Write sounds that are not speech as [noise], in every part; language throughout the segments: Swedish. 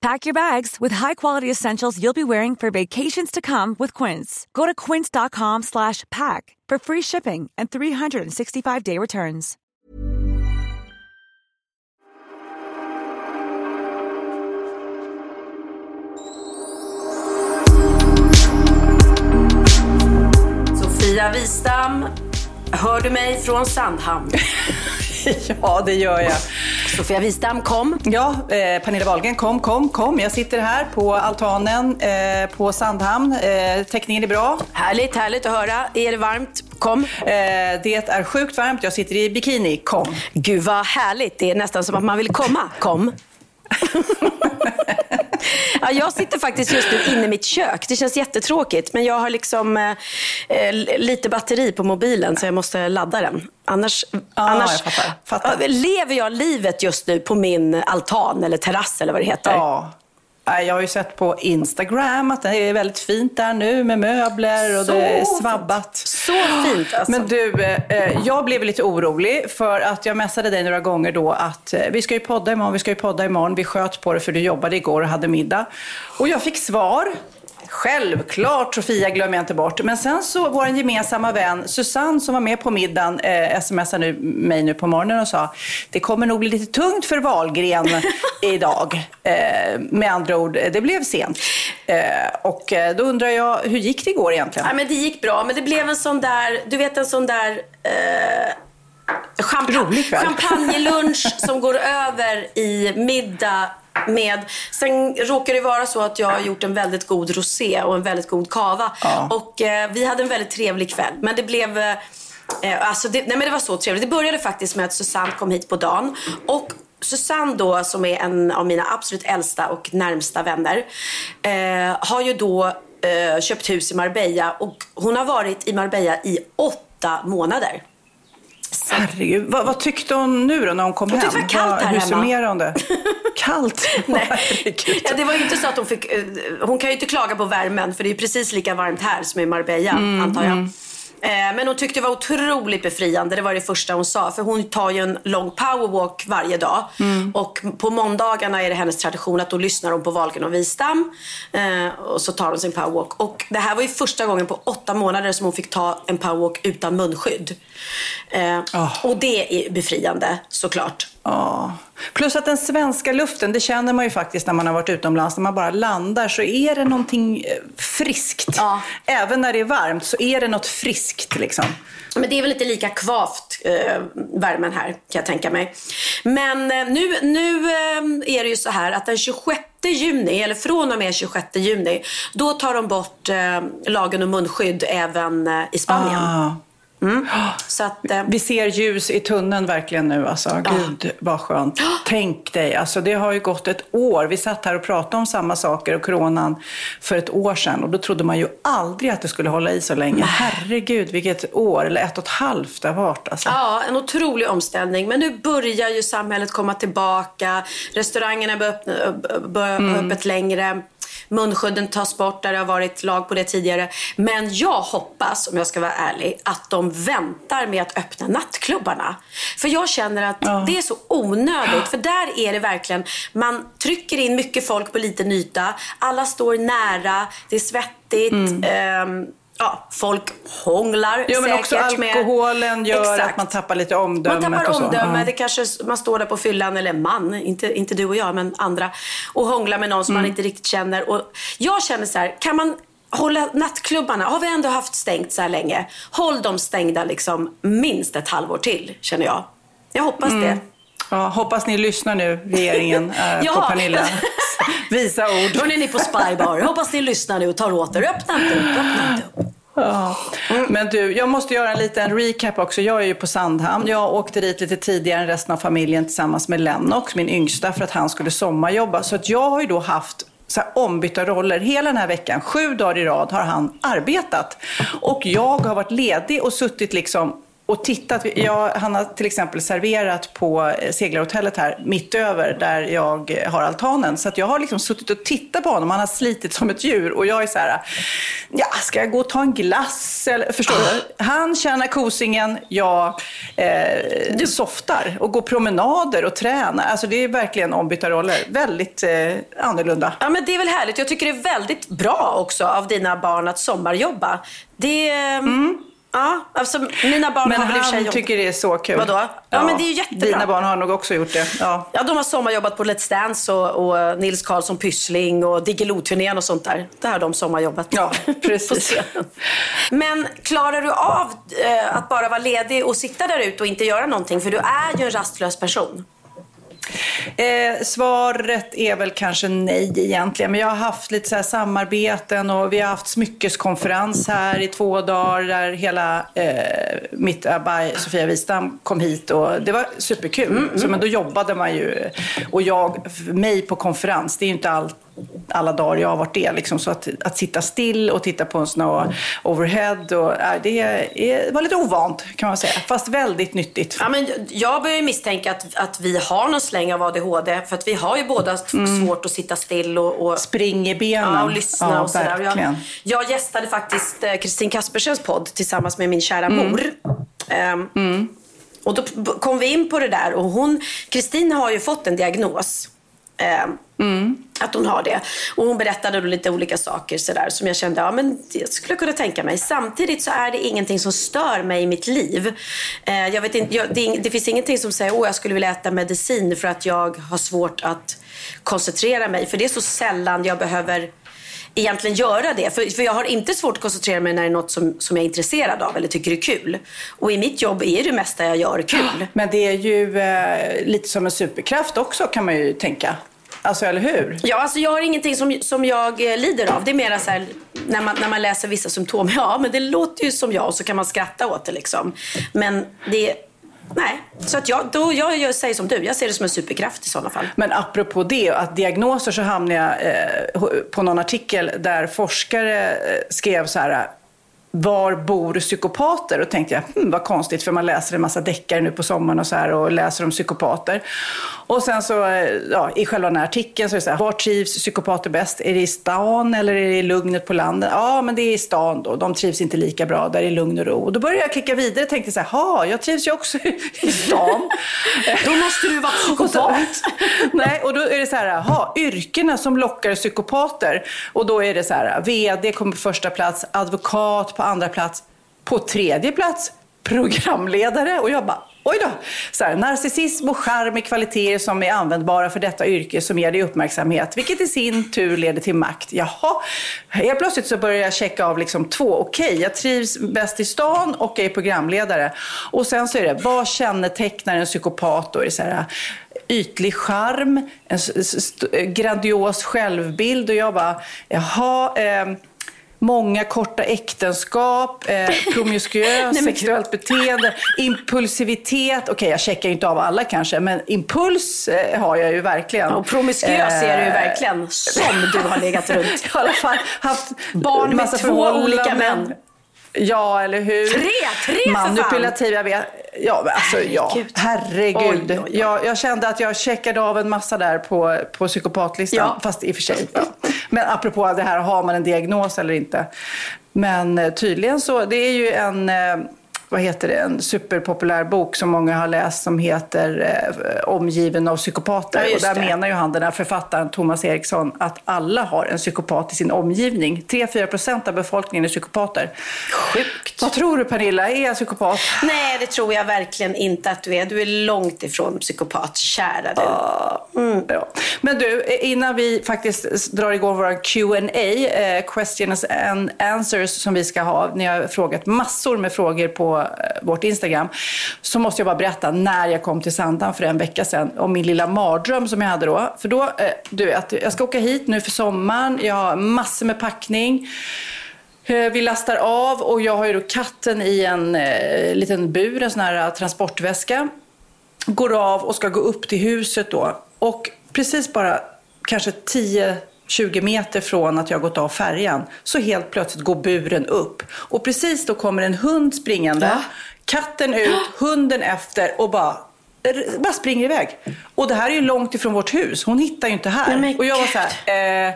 Pack your bags with high-quality essentials you'll be wearing for vacations to come with Quince. Go to quince.com slash pack for free shipping and 365-day returns. Sofia Wistam, hör du mig från Sandhamn? [laughs] [laughs] ja, det gör jag. Sofia Wistam, kom. Ja, eh, Pernilla Wahlgren, kom, kom, kom. Jag sitter här på altanen eh, på Sandhamn. Eh, täckningen är bra. Härligt, härligt att höra. Är det varmt? Kom. Eh, det är sjukt varmt. Jag sitter i bikini. Kom. Gud vad härligt. Det är nästan som att man vill komma. Kom. [laughs] ja, jag sitter faktiskt just nu inne i mitt kök. Det känns jättetråkigt. Men jag har liksom eh, eh lite batteri på mobilen så jag måste ladda den. Annars, ah, annars jag fattar, fattar. lever jag livet just nu på min altan eller terrass eller vad det heter. Ja. Jag har ju sett på Instagram att det är väldigt fint där nu med möbler och så det är svabbat. Så fint alltså. Men du, eh, jag blev lite orolig för att jag messade dig några gånger då att eh, vi ska ju podda imorgon, vi ska ju podda imorgon. Vi sköt på det för du jobbade igår och hade middag. Och jag fick svar Självklart Sofia glömmer jag inte bort. Men sen så vår gemensamma vän Susanne som var med på middagen eh, smsade nu, mig nu på morgonen och sa det kommer nog bli lite tungt för Valgren [laughs] idag. Eh, med andra ord, det blev sent. Eh, och eh, då undrar jag, hur gick det igår egentligen? Ja, men det gick bra, men det blev en sån där, du vet en sån där eh... Champagne, champagnelunch som går över i middag med, sen råkar det vara så att jag har gjort en väldigt god rosé och en väldigt god kava. Ja. Och eh, vi hade en väldigt trevlig kväll. Men det blev eh, eh, Alltså det, nej men det var så trevligt. Det började faktiskt med att Susanne kom hit på dagen. Och Susanne då, som är en av mina absolut äldsta och närmsta vänner, eh, har ju då eh, köpt hus i Marbella och hon har varit i Marbella i åtta månader. Herregud, vad, vad, tyckte hon nu då när hon kom hon hem? Hon tyckte det var kallt här Hur summerar hon det? [laughs] Kallt? Nej. Ja, det var ju inte så att hon fick... Eh, hon kan ju inte klaga på värmen för det är precis lika varmt här som i Marbella, mm, antar jag. Mm. Eh, men hon tyckte det var otroligt befriande. Det var det första hon sa. För hon tar ju en lång powerwalk varje dag. Mm. Och på måndagarna är det hennes tradition att då lyssnar hon på Valken och Wistam. Eh, och så tar hon sin powerwalk. Och det här var ju första gången på åtta månader som hon fick ta en powerwalk utan munskydd. Oh. Och det är befriande såklart. Ja. Plus att den svenska luften, det känner man ju faktiskt när man har varit utomlands. När man bara landar så är det någonting eh, friskt. Ja. Även när det är varmt så är det något friskt liksom. Men det är väl inte lika kvavt, eh, värmen här, kan jag tänka mig. Men eh, nu, nu eh, är det ju så här att den 26 juni, eller från och med 26 juni, då tar de bort eh, lagen om munskydd även eh, i Spanien. Ah. Mm. Så att, eh... Vi ser ljus i tunneln verkligen nu. Alltså. Ja. Gud vad skönt. Tänk dig, alltså, det har ju gått ett år. Vi satt här och pratade om samma saker och coronan för ett år sedan. Och då trodde man ju aldrig att det skulle hålla i så länge. Herregud, vilket år, eller ett och ett halvt det har varit. Alltså. Ja, en otrolig omställning. Men nu börjar ju samhället komma tillbaka. Restaurangerna börjar mm. öppet längre. Munskydden tas bort där det har varit lag på det tidigare. Men jag hoppas, om jag ska vara ärlig, att de väntar med att öppna nattklubbarna. För jag känner att ja. det är så onödigt. För där är det verkligen, man trycker in mycket folk på liten yta. Alla står nära, det är svettigt. Mm. Um, ja, folk hånglar ja, men också alkoholen med... gör Exakt. att man tappar lite omdöme. Man tappar omdöme. Det kanske, man står där på fyllan, eller man, inte, inte du och jag, men andra, och hånglar med någon som mm. man inte riktigt känner. Och jag känner så här, kan man hålla nattklubbarna, har vi ändå haft stängt så här länge. Håll dem stängda liksom minst ett halvår till, känner jag. Jag hoppas mm. det. Ja, hoppas ni lyssnar nu, regeringen, [laughs] ja. på Pernilla. [laughs] Visa ord. Hörni, ni på Spybar. Hoppas ni lyssnar nu och tar åt er. Öppna inte upp, öppna inte upp. Ja. Men du, jag måste göra en liten recap också. Jag är ju på Sandhamn. Jag åkte dit lite tidigare än resten av familjen tillsammans med Lennox, min yngsta, för att han skulle sommarjobba. Så att jag har ju då haft så här ombytta roller. Hela den här veckan, sju dagar i rad, har han arbetat. Och jag har varit ledig och suttit liksom och tittat. Jag, han har till exempel serverat på seglarhotellet här mitt över där jag har altanen. Så att jag har liksom suttit och tittat på honom. Han har slitit som ett djur och jag är så här, ja, ska jag gå och ta en glass? Eller, förstår du? Han tjänar kosingen, jag eh, du softar och går promenader och tränar. Alltså det är verkligen ombytta roller. Väldigt eh, annorlunda. Ja, men det är väl härligt. Jag tycker det är väldigt bra också av dina barn att sommarjobba. Det... Mm Ja, alltså mina barn men har väl i och för sig han tycker det är så kul. Vadå? Ja, ja, men det är jättebra. Dina barn har nog också gjort det. Ja, ja de har sommarjobbat på Let's Dance och, och Nils Karlsson Pyssling och Diggiloo-turnén och sånt där. Det har de sommarjobbat Ja, [laughs] precis. men klarar du av eh, att bara vara ledig och sitta där ute och inte göra någonting? För du är ju en rastlös person. Eh, svaret är väl kanske nej egentligen. Men jag har haft lite så samarbeten och vi har haft smyckeskonferens här i två dagar där hela eh, mitt Abai, Sofia Wistam, kom hit och det var superkul. Mm, mm. Så, men då jobbade man ju och jag, mig på konferens, det är ju inte allt alla dagar jag har varit det. Liksom. Så att, att sitta still och titta på en sån overhead, och, äh, det är, var lite ovant kan man säga. Fast väldigt nyttigt. Ja, men jag börjar misstänka att, att vi har någon släng av ADHD. För att vi har ju båda mm. svårt att sitta still och, och springa i benen. Ja, och lyssna ja, och sådär. Jag, jag gästade faktiskt eh, Kristin Kaspersens podd tillsammans med min kära mm. mor. Um, mm. Och då kom vi in på det där och hon, Kristin har ju fått en diagnos. Um, Mm. Att hon har det. Och hon berättade då lite olika saker så där, som jag kände, ja men det skulle jag kunna tänka mig. Samtidigt så är det ingenting som stör mig i mitt liv. Eh, jag vet inte, jag, det, det, finns ingenting som säger, åh jag skulle vilja äta medicin för att jag har svårt att koncentrera mig. För det är så sällan jag behöver egentligen göra det. För, för jag har inte svårt att koncentrera mig när det är något som, som jag är intresserad av eller tycker är kul. Och i mitt jobb är det mesta jag gör kul. Men det är ju eh, lite som en superkraft också kan man ju tänka. Alltså, eller hur? Ja, alltså jag har ingenting som, som jag eh, lider av. Det är mer så här, när man, när man läser vissa symptom. [laughs] Ja, men det låter ju som jag och så kan man skratta åt det liksom. Men det Nej, så att jag, då, jag, jag säger som du. Jag ser det som en superkraft i sådana fall. Men apropå det, att diagnoser så hamnade jag eh, på någon artikel där forskare eh, skrev så här var bor psykopater? Och tänkte jag, hm, vad konstigt, för man läser en massa deckare nu på sommaren och så här och läser om psykopater. Och sen så, eh, ja, i själva den här artikeln så är det så här, var trivs psykopater bäst? Är det i stan eller är det i lugnet på landet? Ja, men det är i stan då. De trivs inte lika bra, där är lugn och ro. Och då började jag klicka vidare och tänkte så här, ha, jag trivs ju också [laughs] i stan. [laughs] då måste du vara [laughs] psykopat. Nej, och då är det så här, ha, yrkena som lockar psykopater. Och då är det så här, VD kommer på första plats, advokat på andra plats. På tredje plats, programledare. Och jag bara, oj då. Så här, narcissism och charm är kvaliteter som är användbara för detta yrke som ger dig uppmärksamhet, vilket i sin tur leder till makt. Jaha, helt plötsligt så börjar jag checka av liksom två. Okej, okay, jag trivs bäst i stan och jag är programledare. Och sen så är det, vad kännetecknar en psykopat då? Är det så här, ytlig charm, en grandios självbild och jag bara, jaha, eh, många korta äktenskap, eh, [laughs] promiskuöst sexuellt beteende, impulsivitet. Okej, okay, jag checkar inte av alla kanske, men impuls eh, har jag ju verkligen. Och promiskuös eh, är du ju verkligen, som du har legat runt. [laughs] I alla fall haft Barn med två olika män. Ja, eller hur? Tre! Tre Manipulativ, jag vet. Ja, alltså ja. Herregud. Oj, oj, oj. Jag, jag, kände att jag checkade av en massa där på, på psykopatlistan. Ja. Fast i och för sig. Ja. Men apropå det här, har man en diagnos eller inte? Men eh, tydligen så, det är ju en... Vad heter det, en superpopulär bok som många har läst som heter eh, Omgiven av psykopater. Ja, och där det. menar ju han, den här författaren Thomas Eriksson, att alla har en psykopat i sin omgivning. 3-4 procent av befolkningen är psykopater. Sjukt. Vad tror du Pernilla, är jag psykopat? Nej, det tror jag verkligen inte att du är. Du är långt ifrån psykopat, kära du. Ja. Men du, innan vi faktiskt drar igång vår Q&A, eh, questions and answers som vi ska ha. Ni har frågat massor med frågor på eh, vårt Instagram. Så måste jag bara berätta när jag kom till Sandhamn för en vecka sedan om min lilla mardröm som jag hade då. För då, eh, du vet, jag ska åka hit nu för sommaren. Jag har massor med packning. Eh, vi lastar av och jag har ju då katten i en eh, liten bur, en sån här eh, transportväska. Går av och ska gå upp till huset då. Och precis bara kanske 10 10-20 meter från att jag gått av färjan så helt plötsligt går buren upp. Och precis då kommer en hund springande. Va? Katten ut, hunden efter och bara bara springer iväg. Och det här är ju långt ifrån vårt hus. Hon hittar ju inte här. Nej, och jag var gud. så här, eh,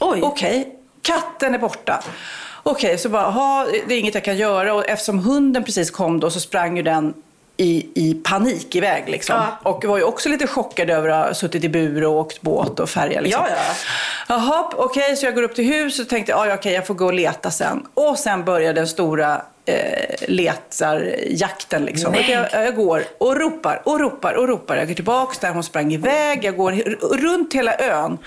Oj. Okej, katten är borta. Okej, så bara, ha, det är inget jag kan göra. Och eftersom hunden precis kom då så sprang ju den i, i panik iväg. Liksom. Ja. Och var ju också lite chockad över att ha suttit i bur och åkt båt och färja. Liksom. Ja, ja. Jaha, okej, så jag går upp till huset och tänkte, ja, okej, jag får gå och leta sen. Och sen börjar den stora eh, letarjakten. Liksom. Och jag, jag går och ropar och ropar och ropar. Jag går tillbaks där hon sprang iväg. Jag går runt hela ön.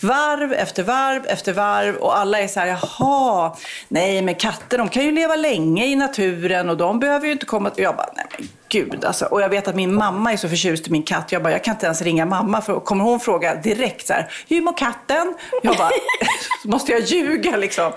Varv efter varv efter varv. Och alla är så här, jaha, nej men katter de kan ju leva länge i naturen och de behöver ju inte komma... Och jag bara, nej men gud alltså. Och jag vet att min mamma är så förtjust i min katt. Jag bara, jag kan inte ens ringa mamma för kommer hon fråga direkt så här, hur mår katten? Jag bara, [laughs] måste jag ljuga liksom?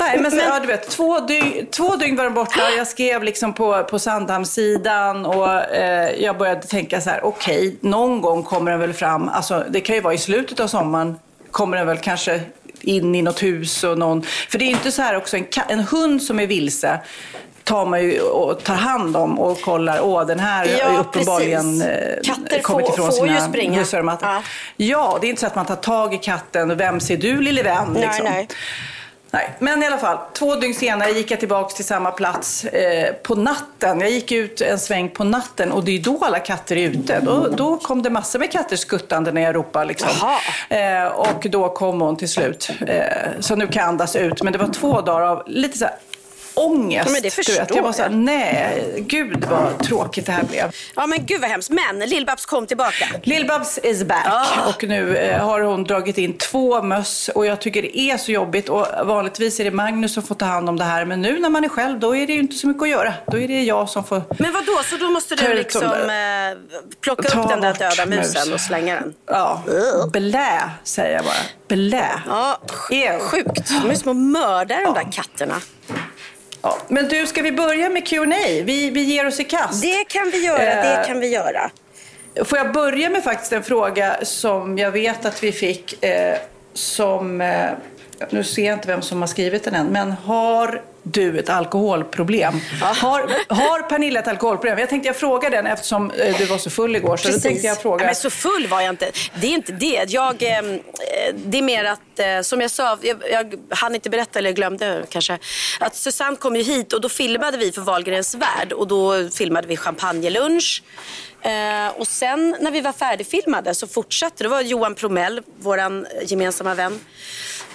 Nej, men, så, ja, du vet, två, dygn, två dygn var de borta. Jag skrev liksom på, på Sandhamnssidan och eh, jag började tänka så här, okej, någon gång kommer den väl fram. Alltså, det kan ju vara i slutet av sommaren. Kommer den väl kanske in i något hus och någon... För det är ju inte så här också, en, en hund som är vilse tar man ju och tar hand om och kollar, åh den här Ja, har ju uppenbarligen eh, Katter kommit får- ifrån får sina matte. Ja. Ja, det är inte så att man tar tag i katten vem ser du lille vän? Liksom. nej. Nej, men i alla fall. Två dygn senare gick jag tillbaka till samma plats eh, på natten. Jag gick ut en sväng på natten och det är då alla katter är ute. Då, då kom det massor med katter skuttande när jag ropade. Liksom. Eh, och då kom hon till slut. Eh, så nu kan jag andas ut. Men det var två dagar av lite så här ångest. Men det du vet. förstår Jag var så här, jag. nej, gud vad tråkigt det här blev. Ja, men gud vad hemskt. Men Lill-Babs kom tillbaka. Lill-Babs is back Ah. och nu eh, har hon dragit in två möss och jag tycker det är så jobbigt och vanligtvis är det Magnus som får ta hand om det här men nu när man är själv då är det ju inte så mycket att göra. Då är det jag som får Men vad då? Så då måste du liksom eh, plocka upp den där döda mus. musen och slänga den? Ja, blä säger jag bara. Blä. Ja, sjukt. De är små mördare de där katterna. Ja. Men du, ska vi börja med Q&A? Vi, vi ger oss i kast. Det kan vi göra, Eh, det kan vi göra. Får jag börja med faktiskt en fråga som jag vet att vi fick eh, som, eh, nu ser jag inte vem som har skrivit den än, men har du ett alkoholproblem? Har, har Pernilla ett alkoholproblem? Jag tänkte jag fråga den eftersom eh, du var så full igår. Så tänkte jag fråga. Men så full var jag inte. Det är inte det. Jag, eh, det är mer att, eh, som jag sa, jag, jag hann inte berätta, eller glömde kanske, att Susanne kom ju hit och då filmade vi för Wahlgrens värld och då filmade vi champagnelunch. Eh, och sen när vi var färdigfilmade så fortsatte, det var Johan Promell, vår gemensamma vän,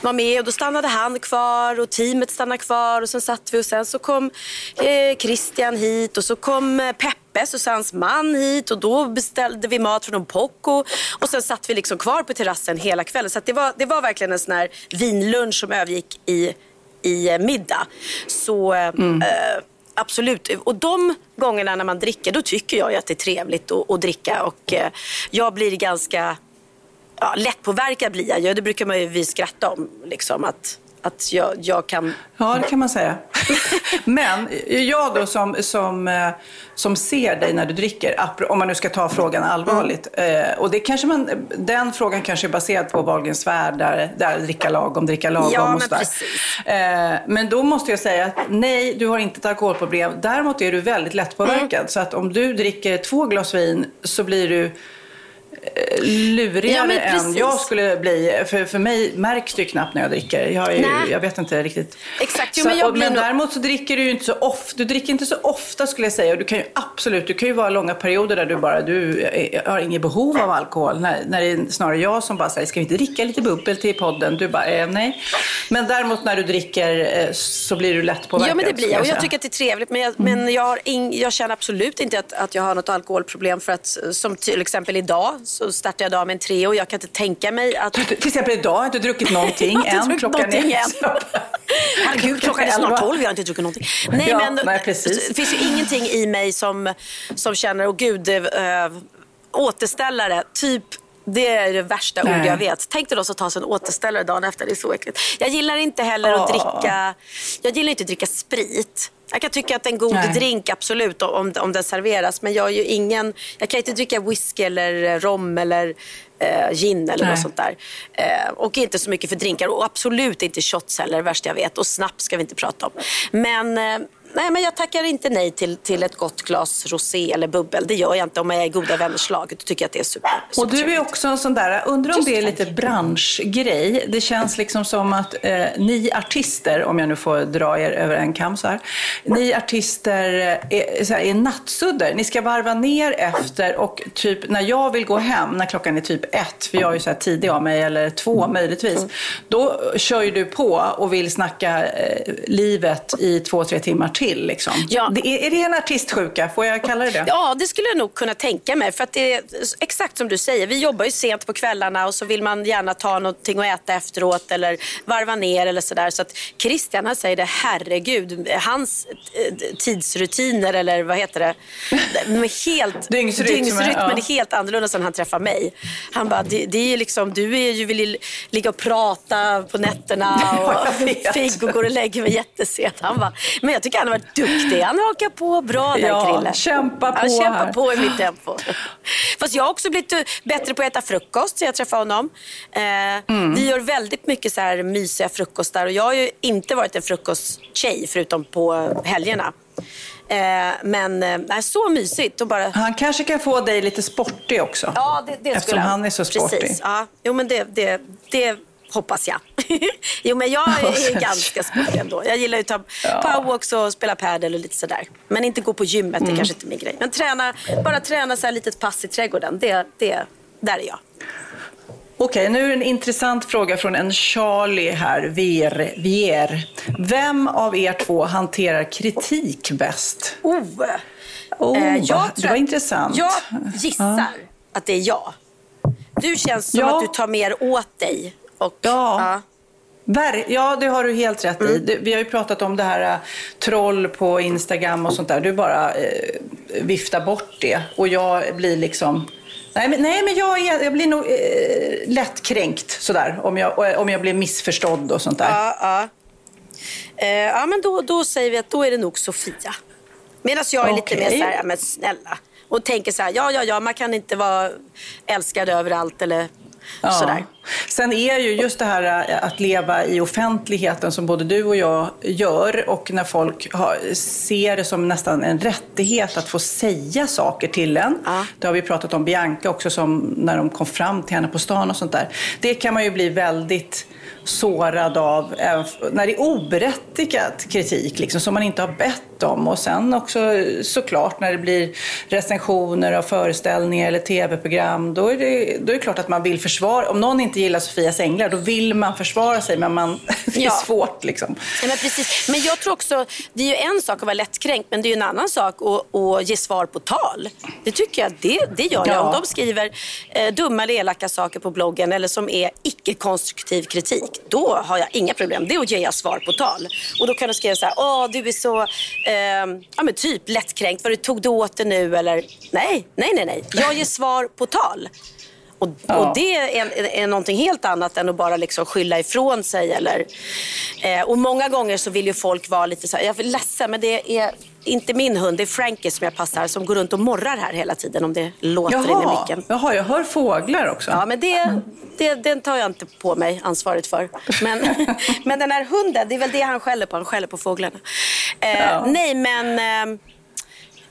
var med och då stannade han kvar och teamet stannade kvar och sen satt vi och sen så kom eh, Christian hit och så kom eh, Peppe, Susannes man hit och då beställde vi mat från Poco och sen satt vi liksom kvar på terrassen hela kvällen. Så det, var, det var verkligen en sån här vinlunch som övergick i, i eh, middag. Så eh, eh, absolut. Och de gångerna när man dricker då tycker jag ju att det är trevligt att, att dricka och eh, jag blir ganska ja, lättpåverkad blir jag ju. Det brukar man ju vi skratta om. Liksom, att, att jag, jag kan... Ja, det kan man säga. [laughs] Men jag då som, som, eh, som ser dig när du dricker, om man nu ska ta frågan allvarligt. eh, Och det kanske man, den frågan kanske är baserad på Wahlgrens värld, där, där dricka lagom, dricka lagom Ja, och men sådär. Eh, Men då måste jag säga att nej, du har inte ett alkoholproblem. Däremot är du väldigt lättpåverkad. Mm. Så att om du dricker två glas vin så blir du lurigare ja, än jag skulle bli. För, för mig märks det ju knappt när jag dricker. Jag, ju, jag vet inte riktigt. Exakt. Jo, så, men jag och, men nog... däremot så dricker du ju inte så ofta. Du dricker inte så ofta skulle jag säga. Och du kan ju absolut, du kan ju vara långa perioder där du bara, du har inget behov av alkohol. När, när det är snarare jag som bara säger, ska vi inte dricka lite bubbel till podden? Du bara, eh, nej. Men däremot när du dricker eh, så blir du lätt påverkad. Ja men det blir jag. Och jag tycker att det är trevligt. Men jag, mm. men jag, har ing, jag känner absolut inte att, att jag har något alkoholproblem. För att som till exempel idag så startar jag dagen med en Treo. Jag kan inte tänka mig att... Till exempel idag har du inte druckit någonting [laughs] än. Klockan är... [laughs] Herregud, klockan är snart tolv. Jag har inte druckit någonting. Nej, ja, men nej, det finns ju ingenting i mig som, som känner, åh oh, gud, äh, återställare. Typ det är det värsta ord jag vet. Tänk dig då att ta sig en återställare dagen efter. Det är så äckligt. Jag gillar inte heller oh. att dricka... Jag gillar inte att dricka sprit. Jag kan tycka att en god Nej. drink, absolut, om, om den serveras. Men jag är ju ingen... Jag kan inte dricka whisky eller rom eller eh, gin eller Nej. något sånt där. Eh, och inte så mycket för drinkar. Och absolut inte shots heller, värst jag vet. Och snaps ska vi inte prata om. Men... Eh, Nej, men jag tackar inte nej till, till ett gott glas rosé eller bubbel. Det gör jag inte om jag är i goda vänners lag. Då tycker jag att det är super, super Och du är också en sån där, undrar om det är lite branschgrej. Det känns liksom som att eh, ni artister, om jag nu får dra er över en kam så här. Ni artister är, så här, är nattsudder. Ni ska varva ner efter och typ när jag vill gå hem, när klockan är typ ett, för jag är ju så här tidig av mig, eller två möjligtvis. Mm. Då kör ju du på och vill snacka eh, livet i två, tre timmar till till. Liksom. Ja. Det är, det en artistsjuka? Får jag kalla det det? Ja, det skulle jag nog kunna tänka mig. För att det är exakt som du säger. Vi jobbar ju sent på kvällarna och så vill man gärna ta någonting att äta efteråt eller varva ner eller sådär. Så att Christian han säger det, herregud, hans eh, tidsrutiner eller vad heter det? Med helt, [laughs] dygnsrytm, dygnsrytmen ja. är helt annorlunda sen han träffar mig. Han bara, det, det är liksom, du är ju, vill ligga och prata på nätterna [laughs] och Figgo går och lägger mig jättesent. Han bara, men jag tycker han varit duktig. Han hakar på bra där, ja, Krille. Kämpa på Han kämpar här. på i mitt tempo. Fast jag har också blivit bättre på att äta frukost sen jag träffade honom. Eh, mm. Vi gör väldigt mycket så här mysiga frukostar och jag har ju inte varit en frukosttjej förutom på helgerna. Eh, men eh, så mysigt. Och bara... Han kanske kan få dig lite sportig också. Ja, det, det Eftersom han är så sportig. Precis. Ja. Jo, men det, det, det hoppas jag. [laughs] jo, men jag är ganska sportig ändå. Jag gillar att ta ja. powerwalks och spela padel och lite sådär. Men inte gå på gymmet, mm. det kanske inte är min grej. Men träna, bara träna så här litet pass i trädgården, det, det, där är jag. Okej, nu är det en intressant fråga från en Charlie här, Vier. Vier. Vem av er två hanterar kritik bäst? Oh, oh eh, jag det var intressant. Jag gissar ja. att det är jag. Du känns som ja. att du tar mer åt dig och, ja. ja. Ja, det har du helt rätt mm. i. Vi har ju pratat om det här äh, troll på Instagram och sånt där. Du bara eh, viftar bort det. Och jag blir liksom... Nej, men, nej, men jag, är, jag blir nog eh, lätt kränkt sådär. Om jag, om jag blir missförstådd och sånt där. Ja, ja. Eh, ja men då, då säger vi att då är det nog Sofia. Medan jag är okay. lite mer så här, men snälla. Och tänker så här, ja, ja, ja, man kan inte vara älskad överallt eller Ja. Sådär. Sen är ju just det här äh, att leva i offentligheten som både du och jag gör och när folk har, ser det som nästan en rättighet att få säga saker till en. Ja. Det har vi pratat om Bianca också som när de kom fram till henne på stan och sånt där. Det kan man ju bli väldigt sårad av när det är oberättigad kritik liksom, som man inte har bett om. Och sen också såklart när det blir recensioner av föreställningar eller tv-program, då är, det, då är det klart att man vill försvara. Om någon inte gillar Sofias änglar, då vill man försvara sig, men man, [laughs] det är ja. svårt. Liksom. Ja, men, precis. men jag tror också, det är ju en sak att vara lättkränkt, men det är ju en annan sak att, att ge svar på tal. Det tycker jag, det, det gör jag. Ja. Om de skriver eh, dumma eller elaka saker på bloggen eller som är icke-konstruktiv kritik, då har jag inga problem. Det är att ge svar på tal. Och då kan du skriva så här, åh du är så, eh, ja men typ lättkränkt, vad du tog du åt det nu eller nej, nej, nej, nej. Jag ger svar på tal. Och, ja. och det är, är någonting helt annat än att bara liksom skylla ifrån sig. Eller, eh, och många gånger så vill ju folk vara lite så här, jag är ledsen men det är inte min hund, det är Frankie som jag passar som går runt och morrar här hela tiden om det låter Jaha. in i micken. Jaha, jag hör fåglar också. Ja, men det, det, den tar jag inte på mig ansvaret för. Men, [laughs] men den här hunden, det är väl det han skäller på, han skäller på fåglarna. Eh, ja. Nej, men... Eh,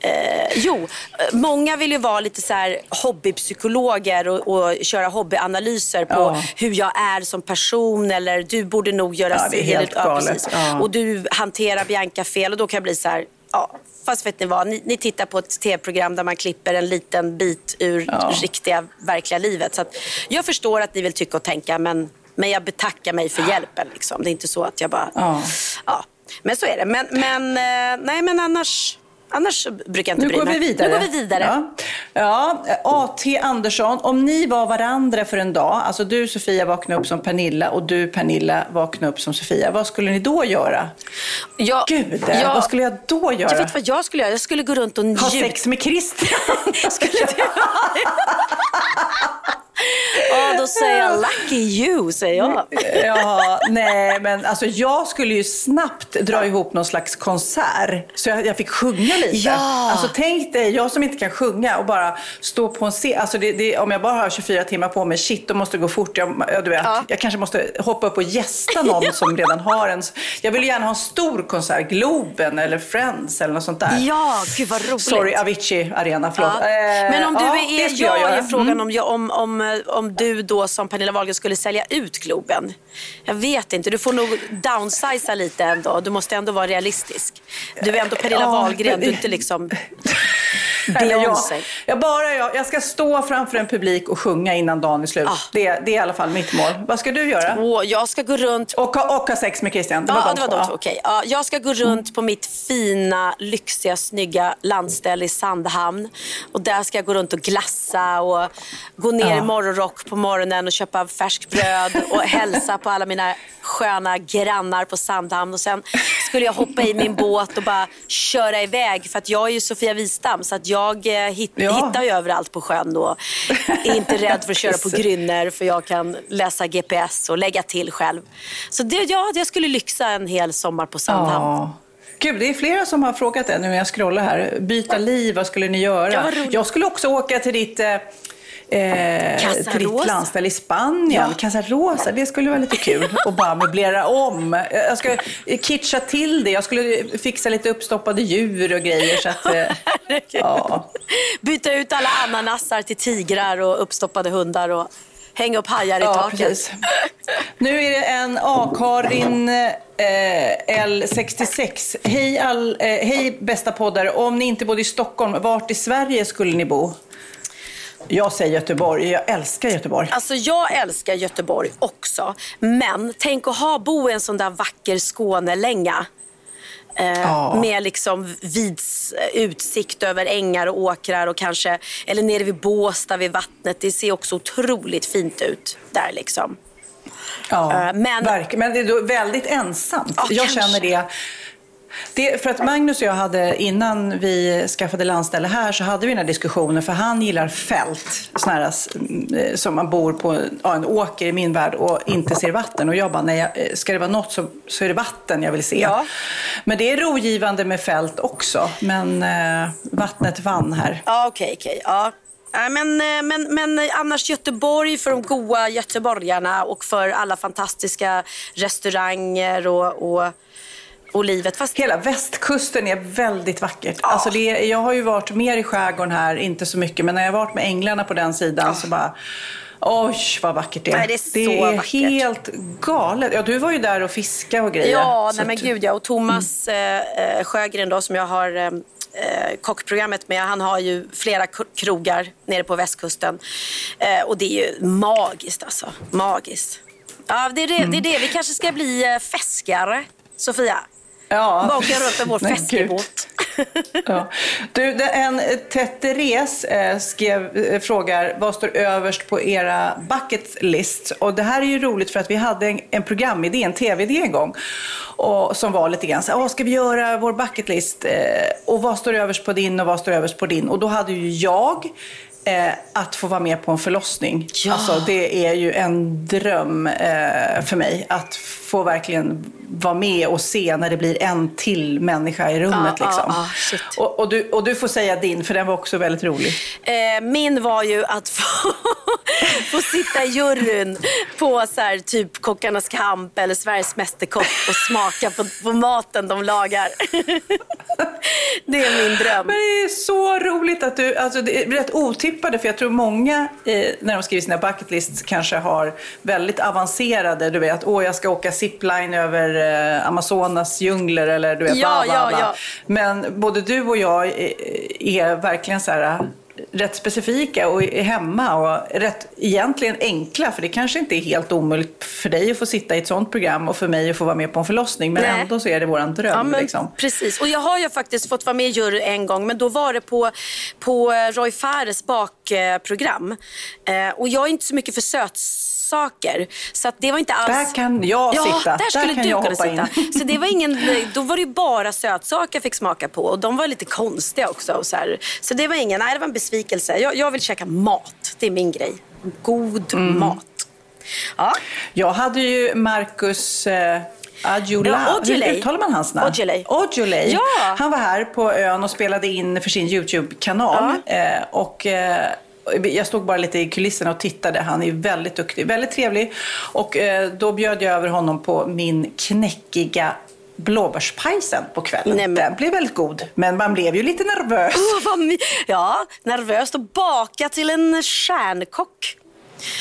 Eh, jo, många vill ju vara lite så här hobbypsykologer och, och köra hobbyanalyser på Ja. hur jag är som person eller du borde nog göra Ja, det är helt galet. precis. Ja. Och du hanterar Bianca fel och då kan jag bli så här, ja. Fast vet ni vad, ni, ni tittar på ett tv-program där man klipper en liten bit ur Ja. riktiga, verkliga livet. Så att jag förstår att ni vill tycka och tänka, men, men jag betackar mig för hjälpen. Liksom. Det är inte så att jag bara... Ja. Ja. Men så är det. Men, men, eh, nej, men annars, annars brukar jag inte Nu bry går mig. vi vidare. Nu går vi vidare. Ja. ja, A.T. Andersson, om ni var varandra för en dag, alltså du Sofia vaknade upp som Pernilla och du Pernilla vaknade upp som Sofia, vad skulle ni då göra? Jag, Gud, jag, vad skulle jag då Jag göra? vet vad jag skulle göra. Jag skulle gå runt och Ha njuta. sex med Christian? [laughs] Skulle du? [laughs] Ja, då säger jag lucky you, säger jag. ja, nej, men alltså jag skulle ju snabbt dra ihop någon slags konsert. Så jag, jag fick sjunga lite. Ja. Alltså tänk dig, jag som inte kan sjunga och bara stå på en scen. Alltså det, det, om jag bara har 24 timmar på mig, shit, då måste det gå fort. Jag, ja, du vet, Ja. jag kanske måste hoppa upp och gästa någon [laughs] som redan har en. Jag vill gärna ha en stor konsert, Globen eller Friends eller något sånt där. Ja, gud vad roligt. Sorry, Avicii Arena, förlåt. Eh, Men om du ja, är, jag, göra. är frågan Mm. om, jag, om, om, eh, om du då som Pernilla Wahlgren skulle sälja ut Globen. Jag vet inte, du får nog downsiza lite ändå. Du måste ändå vara realistisk. Du är ändå Pernilla Ja, Wahlgren, men- du är inte liksom Jag, Beyoncé. jag, bara jag, jag ska stå framför en publik och sjunga innan dagen är slut. Ah. Det, det är i alla fall mitt mål. Vad ska du göra? Åh, jag ska gå runt Och, ha- och ha sex med Christian. Det var ja, de det var två. de två. Okej. Ja, jag ska gå runt på mitt fina, lyxiga, snygga landställe i Sandhamn. Och där ska jag gå runt och glassa och gå ner i morgonrock på morgonen och köpa färskt bröd och [laughs] hälsa på alla mina sköna grannar på Sandhamn. Och sen skulle jag hoppa i min båt och bara köra iväg. För att jag är ju Sofia Wistam så att jag eh, hit, Ja. hittar ju överallt på sjön och är inte rädd för att köra på [laughs] grynner för jag kan läsa GPS och lägga till själv. Så det, ja, jag skulle lyxa en hel sommar på Sandhamn. Ja. Gud, det är flera som har frågat det nu när jag scrollar här. Byta liv, vad skulle ni göra? Jag skulle också åka till ditt, eh, till ditt landställe i Spanien. Ja. Casa Rosa, det skulle vara lite kul. [laughs] Och bara möblera om. Jag ska kitcha till det. Jag skulle fixa lite uppstoppade djur och grejer. Så att, eh, [laughs] ja. Byta ut alla ananasar till tigrar och uppstoppade hundar och hänga upp hajar i Ja, taket. precis. Nu är det en A-Karin eh, L66. Hej, all, eh, hej bästa poddare. Om ni inte bodde i Stockholm, vart i Sverige skulle ni bo? Jag säger Göteborg. Jag älskar Göteborg. Alltså jag älskar Göteborg också. Men tänk att ha, bo i en sån där vacker Skånelänga. Eh, Ja. Med liksom vids eh, utsikt över ängar och åkrar och kanske, eller nere vid Båstad vid vattnet. Det ser också otroligt fint ut där liksom. Ja, Eh, men-. Men det är väldigt ensamt. Ja, jag kanske. känner det. Det. För att Magnus och jag hade, innan vi skaffade landställe här, så hade vi den här diskussionen. För han gillar fält, såna här, eh, som man bor på ja, en åker i min värld och inte ser vatten. Och jag bara, nej, eh, ska det vara något så, så är det vatten jag vill se. Ja. Men det är rogivande med fält också. Men eh, vattnet vann här. Ja, okej, okej. Ja. Nej, Men, eh, men, men annars Göteborg för de goa göteborgarna och för alla fantastiska restauranger och, och, och livet. Fast Hela västkusten är väldigt vackert. Ja. Alltså det, jag har ju varit mer i skärgården här, inte så mycket, men när jag varit med änglarna på den sidan så bara Oj, vad vackert det är. Nej, det är så är vackert. helt galet. Ja, du var ju där och fiskade och grejer. Ja, nej men gud ja. Och Thomas eh, eh, Sjögren då, som jag har eh, eh, kockprogrammet med, han har ju flera krogar nere på västkusten. Eh, och det är ju magiskt alltså. Magiskt. Ja, det är det, det är det. Vi kanske ska bli eh, fäskare, Sofia. Ja. Åka runt med vår fäskebåt. [laughs] Ja. Du, en Therese eh, skrev, eh, frågar vad står överst på era bucket list? Och det här är ju roligt för att vi hade en, en programidé, en tv-idé en gång. Och, som var lite grann så här, "Åh, ska vi göra vår bucket list? Eh, och vad står överst på din och vad står överst på din? Och då hade ju jag Eh, att få vara med på en förlossning. Ja. Alltså, det är ju en dröm eh, för mig. Att få verkligen vara med och se när det blir en till människa i rummet. Ja, liksom. ja, ja, shit. och, och, du, och du får säga din, för den var också väldigt rolig. Eh, min var ju att få, [laughs] få sitta i juryn på så här, typ Kockarnas kamp eller Sveriges Mästerkock och smaka på, på maten de lagar. [laughs] det är min dröm. Men det är så roligt att du, alltså det är rätt otippade, för jag tror många eh, när de skriver sina bucket lists kanske har väldigt avancerade, du vet, åh jag ska åka zipline över eh, Amazonas djungler eller du vet, Ja, bla, bla, ja, bla. ja. Men både du och jag är, är verkligen så här rätt specifika och hemma och rätt egentligen enkla, för det kanske inte är helt omöjligt för dig att få sitta i ett sånt program och för mig att få vara med på en förlossning, men Nej. ändå så är det våran dröm. Ja, men liksom. Precis. Och jag har ju faktiskt fått vara med i jury en gång, men då var det på, på Roy Fares bakprogram. Eh, och jag är inte så mycket för sötsaker. Så det var inte alls... Där kan jag ja, sitta. Där Där skulle kan du kunna sitta. in. Så det var ingen, då var det ju bara sötsaker jag fick smaka på. Och de var lite konstiga också. Och så, här. så det var ingen, nej det var en besvikelse. Jag, jag vill käka mat. Det är min grej. God Mm. mat. Ja. Jag hade ju Marcus eh, Adjula. Ja. Hur uttalar man hans namn? Aujalay. Aujalay. Ja. Han var här på ön och spelade in för sin YouTube-kanal. Eh, och, eh, jag stod bara lite i kulisserna och tittade. Han är väldigt duktig, väldigt trevlig. Och eh, då bjöd jag över honom på min knäckiga blåbärspajsen på kvällen. Nej, men- Den blev väldigt god, men man blev ju lite nervös. Åh, vad my- ja, nervöst att baka till en stjärnkock.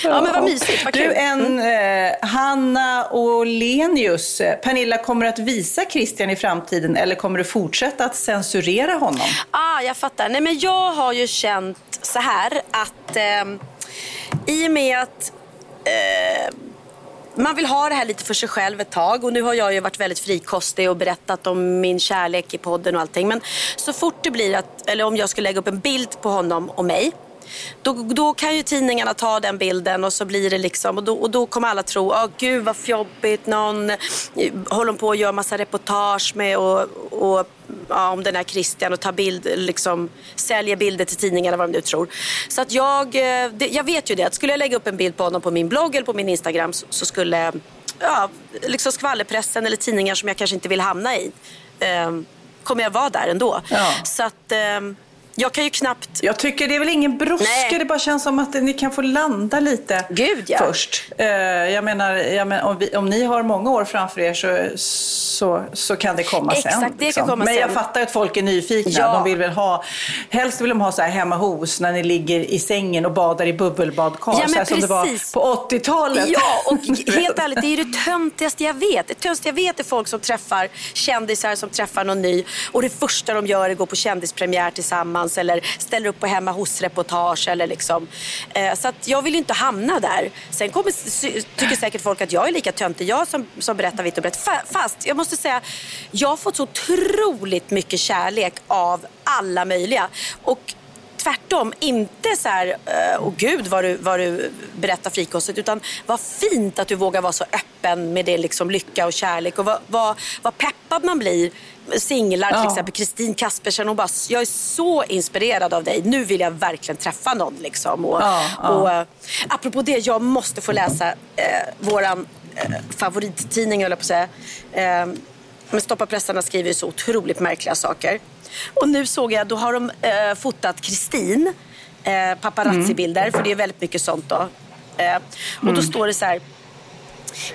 Ja, men vad mysigt. Vad Du, en eh, Hanna Olenius. Eh, Pernilla, kommer du att visa Christian i framtiden eller kommer du fortsätta att censurera honom? Ah, jag fattar. Nej, men jag har ju känt så här att eh, i och med att eh, man vill ha det här lite för sig själv ett tag och nu har jag ju varit väldigt frikostig och berättat om min kärlek i podden och allting. Men så fort det blir att, eller om jag skulle lägga upp en bild på honom och mig då, då kan ju tidningarna ta den bilden och så blir det liksom och då, och då kommer alla tro, åh gud vad jobbigt, någon håller på att göra massa reportage med och, och ja, om den här Christian och tar bild, liksom säljer bilder till tidningarna vad de nu tror. Så att jag, eh, det, jag vet ju det att skulle jag lägga upp en bild på honom på min blogg eller på min Instagram så, så skulle ja, liksom skvallerpressen eller tidningar som jag kanske inte vill hamna i eh, kommer jag vara där ändå. Ja. Så att eh, jag kan ju knappt Jag tycker det är väl ingen brådska, det bara känns som att ni kan få landa lite Gud, ja. först. Eh, jag menar, jag menar om, vi, om ni har många år framför er så, så, så kan det komma Exakt, sen. det kan komma Men jag sen. fattar att folk är nyfikna. Ja. De vill väl ha, helst vill de ha så här hemma hos när ni ligger i sängen och badar i bubbelbadkar. Ja, så här som det var på 80-talet. Ja, och [laughs] helt ärligt, det är det töntigaste jag vet. Det töntigaste jag vet är folk som träffar kändisar som träffar någon ny och det första de gör är att gå på kändispremiär tillsammans eller ställer upp på hemma hos-reportage. Liksom. eh, så att jag vill ju inte hamna där. Sen kommer, tycker säkert folk att jag är lika töntig, jag som, som berättar vitt och brett. Fast jag måste säga, jag har fått så otroligt mycket kärlek av alla möjliga. Och tvärtom, inte så här, eh, åh gud vad du, vad du berättar frikostigt, utan vad fint att du vågar vara så öppen med det liksom lycka och kärlek och vad, vad, vad peppad man blir. Singlar till Ja. exempel, Kristin Kaspersen, hon bara, jag är så inspirerad av dig, nu vill jag verkligen träffa någon. Liksom. Och, Ja, ja. och, eh, apropå det, jag måste få läsa eh, våran eh, favorittidning, höll jag på att säga. Eh, men Stoppa-pressarna skriver ju så otroligt märkliga saker. Och nu såg jag, då har de eh, fotat Kristin, eh, paparazzi-bilder, för det är väldigt mycket sånt då. Eh, och då står det så här.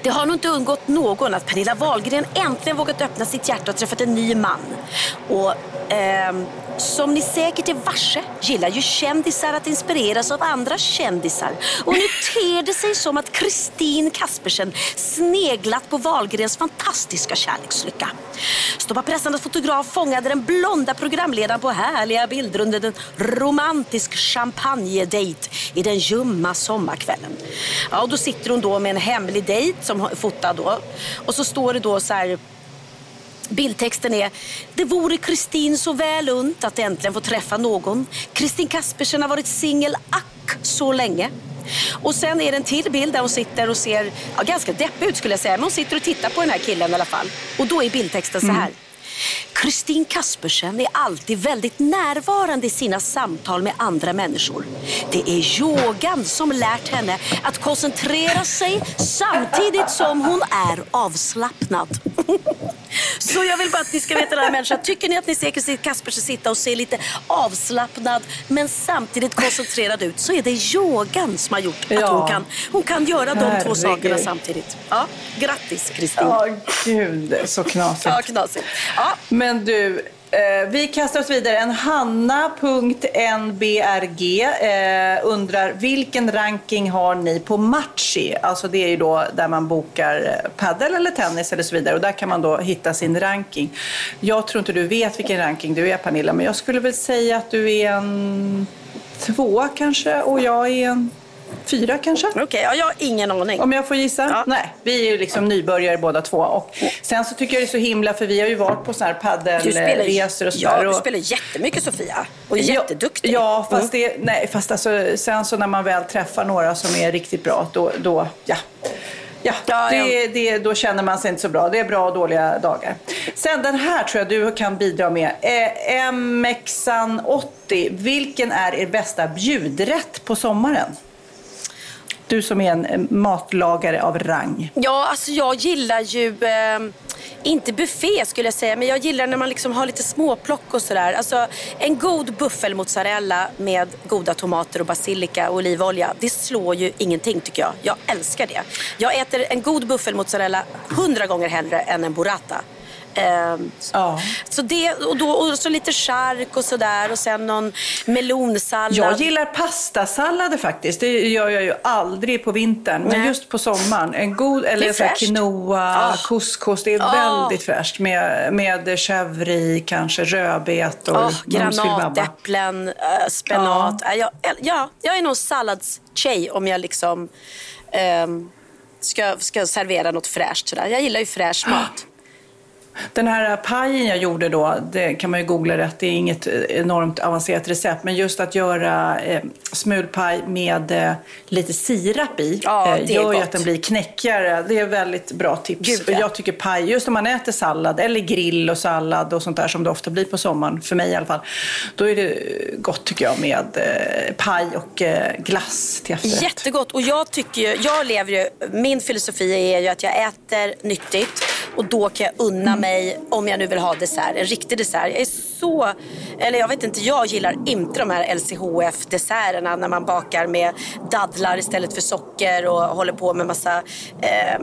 Det har nog inte undgått någon att Pernilla Wahlgren äntligen vågat öppna sitt hjärta och träffat en ny man. Och ehm, som ni säkert är varse gillar ju kändisar att inspireras av andra kändisar. Och nu ter det sig som att Kristin Kaspersen sneglat på Wahlgrens fantastiska kärlekslycka. Stoppa pressarnas fotograf fångade den blonda programledaren på härliga bilder under en romantisk champagnedejt i den ljumma sommarkvällen. Ja, och då sitter hon då med en hemlig dejt som hon- fotad då. Och så står det då så här Bildtexten är Det vore Kristin så väl unt att äntligen få träffa någon. Kristin Kaspersen har varit singel ack så länge. Och sen är det en till bild där hon sitter och ser ja, ganska deppig ut skulle jag säga. Men hon sitter och tittar på den här killen i alla fall. Och då är bildtexten så här. Mm. Kristin Kaspersen är alltid väldigt närvarande i sina samtal med andra människor. Det är yogan som lärt henne att koncentrera sig samtidigt som hon är avslappnad. [laughs] Så jag vill bara att ni ska veta här människan. Tycker ni att ni ser Kristin Kaspersen sitta och se lite avslappnad men samtidigt koncentrerad ut så är det yogan som har gjort att Ja. hon, kan, hon kan göra de två Herregud. sakerna samtidigt. Ja, grattis Kristin. Ja, gud, så knasigt. Ja, knasigt. Ja, men du, eh, vi kastar oss vidare. En Hanna.nbrg eh, undrar vilken ranking har ni på Matchi? Alltså det är ju då där man bokar padel paddel eller tennis eller så vidare och där kan man då hitta sin ranking. Jag tror inte du vet vilken ranking du är Pernilla, men jag skulle väl säga att du är en tvåa kanske och jag är en fyra kanske. Okej, ja, jag har ingen aning. Om jag får gissa? Ja. Nej, vi är ju liksom nybörjare båda två. Och sen så tycker jag det är så himla, för vi har ju varit på sådana här Du spelar, paddelresor och ja, sådär. du och- spelar jättemycket Sofia. Och är Ja, jätteduktig. Ja, fast, det, nej, fast alltså, sen så när man väl träffar några som är riktigt bra, då, då ja. Ja, Ja, det, ja. Det, då känner man sig inte så bra. Det är bra och dåliga dagar. Sen den här tror jag du kan bidra med. Eh, MXan80. Vilken är er bästa bjudrätt på sommaren? Du som är en eh, matlagare av rang. Ja, alltså jag gillar ju, eh, inte buffé skulle jag säga, men jag gillar när man liksom har lite småplock och sådär. Alltså en god buffelmozzarella med goda tomater och basilika och olivolja, det slår ju ingenting tycker jag. Jag älskar det. Jag äter en god buffelmozzarella hundra gånger hellre än en burrata. Ehm, Ja. Så det, och, då, och så lite chark och sådär och sen någon melonsallad. Jag gillar pastasallader faktiskt. Det gör jag ju aldrig på vintern. Men Nej. just på sommaren. En god, eller så quinoa, Ah. couscous. Det är Ah. väldigt fräscht. Med, med chèvre kanske rödbetor, Oh, filbabba. granatäpplen, äh, spenat. Äh, jag, ja, jag är nog salladstjej om jag liksom ehm, ska, ska servera något fräscht. Sådär. Jag gillar ju fräsch mat. Den här pajen jag gjorde då, det kan man ju googla rätt. Det är inget eh, enormt avancerat recept. Men just att göra eh, smulpaj med eh, lite sirap i Ja, eh, gör ju att den blir knäckigare. Det är väldigt bra tips. Gud, ja. Jag tycker paj, just om man äter sallad eller grill och sallad och sånt där som det ofta blir på sommaren, för mig i alla fall. Då är det gott tycker jag med eh, paj och eh, glass till efterrätt. Jättegott. Och jag tycker ju, jag lever ju, min filosofi är ju att jag äter nyttigt och då kan jag unna Mm mig, om jag nu vill ha dessert, en riktig dessert. Jag är så, eller jag vet inte, jag gillar inte de här LCHF-desserterna när man bakar med dadlar istället för socker och håller på med massa eh,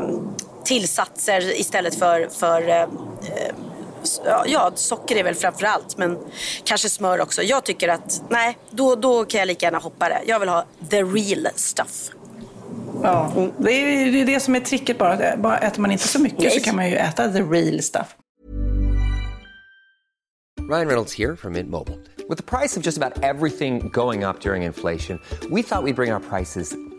tillsatser istället för, för ehm, eh, Ja, ja, socker är väl framför allt, men kanske smör också. Jag tycker att, nej, då, då kan jag lika gärna hoppa det. Jag vill ha the real stuff. Ja, det är det, som är tricket bara. bara. Äter man inte så mycket Nej. så kan man ju äta the real stuff. Ryan Reynolds here from Mint Mobile. With the price of just about everything going up during inflation, we thought we'd bring our prices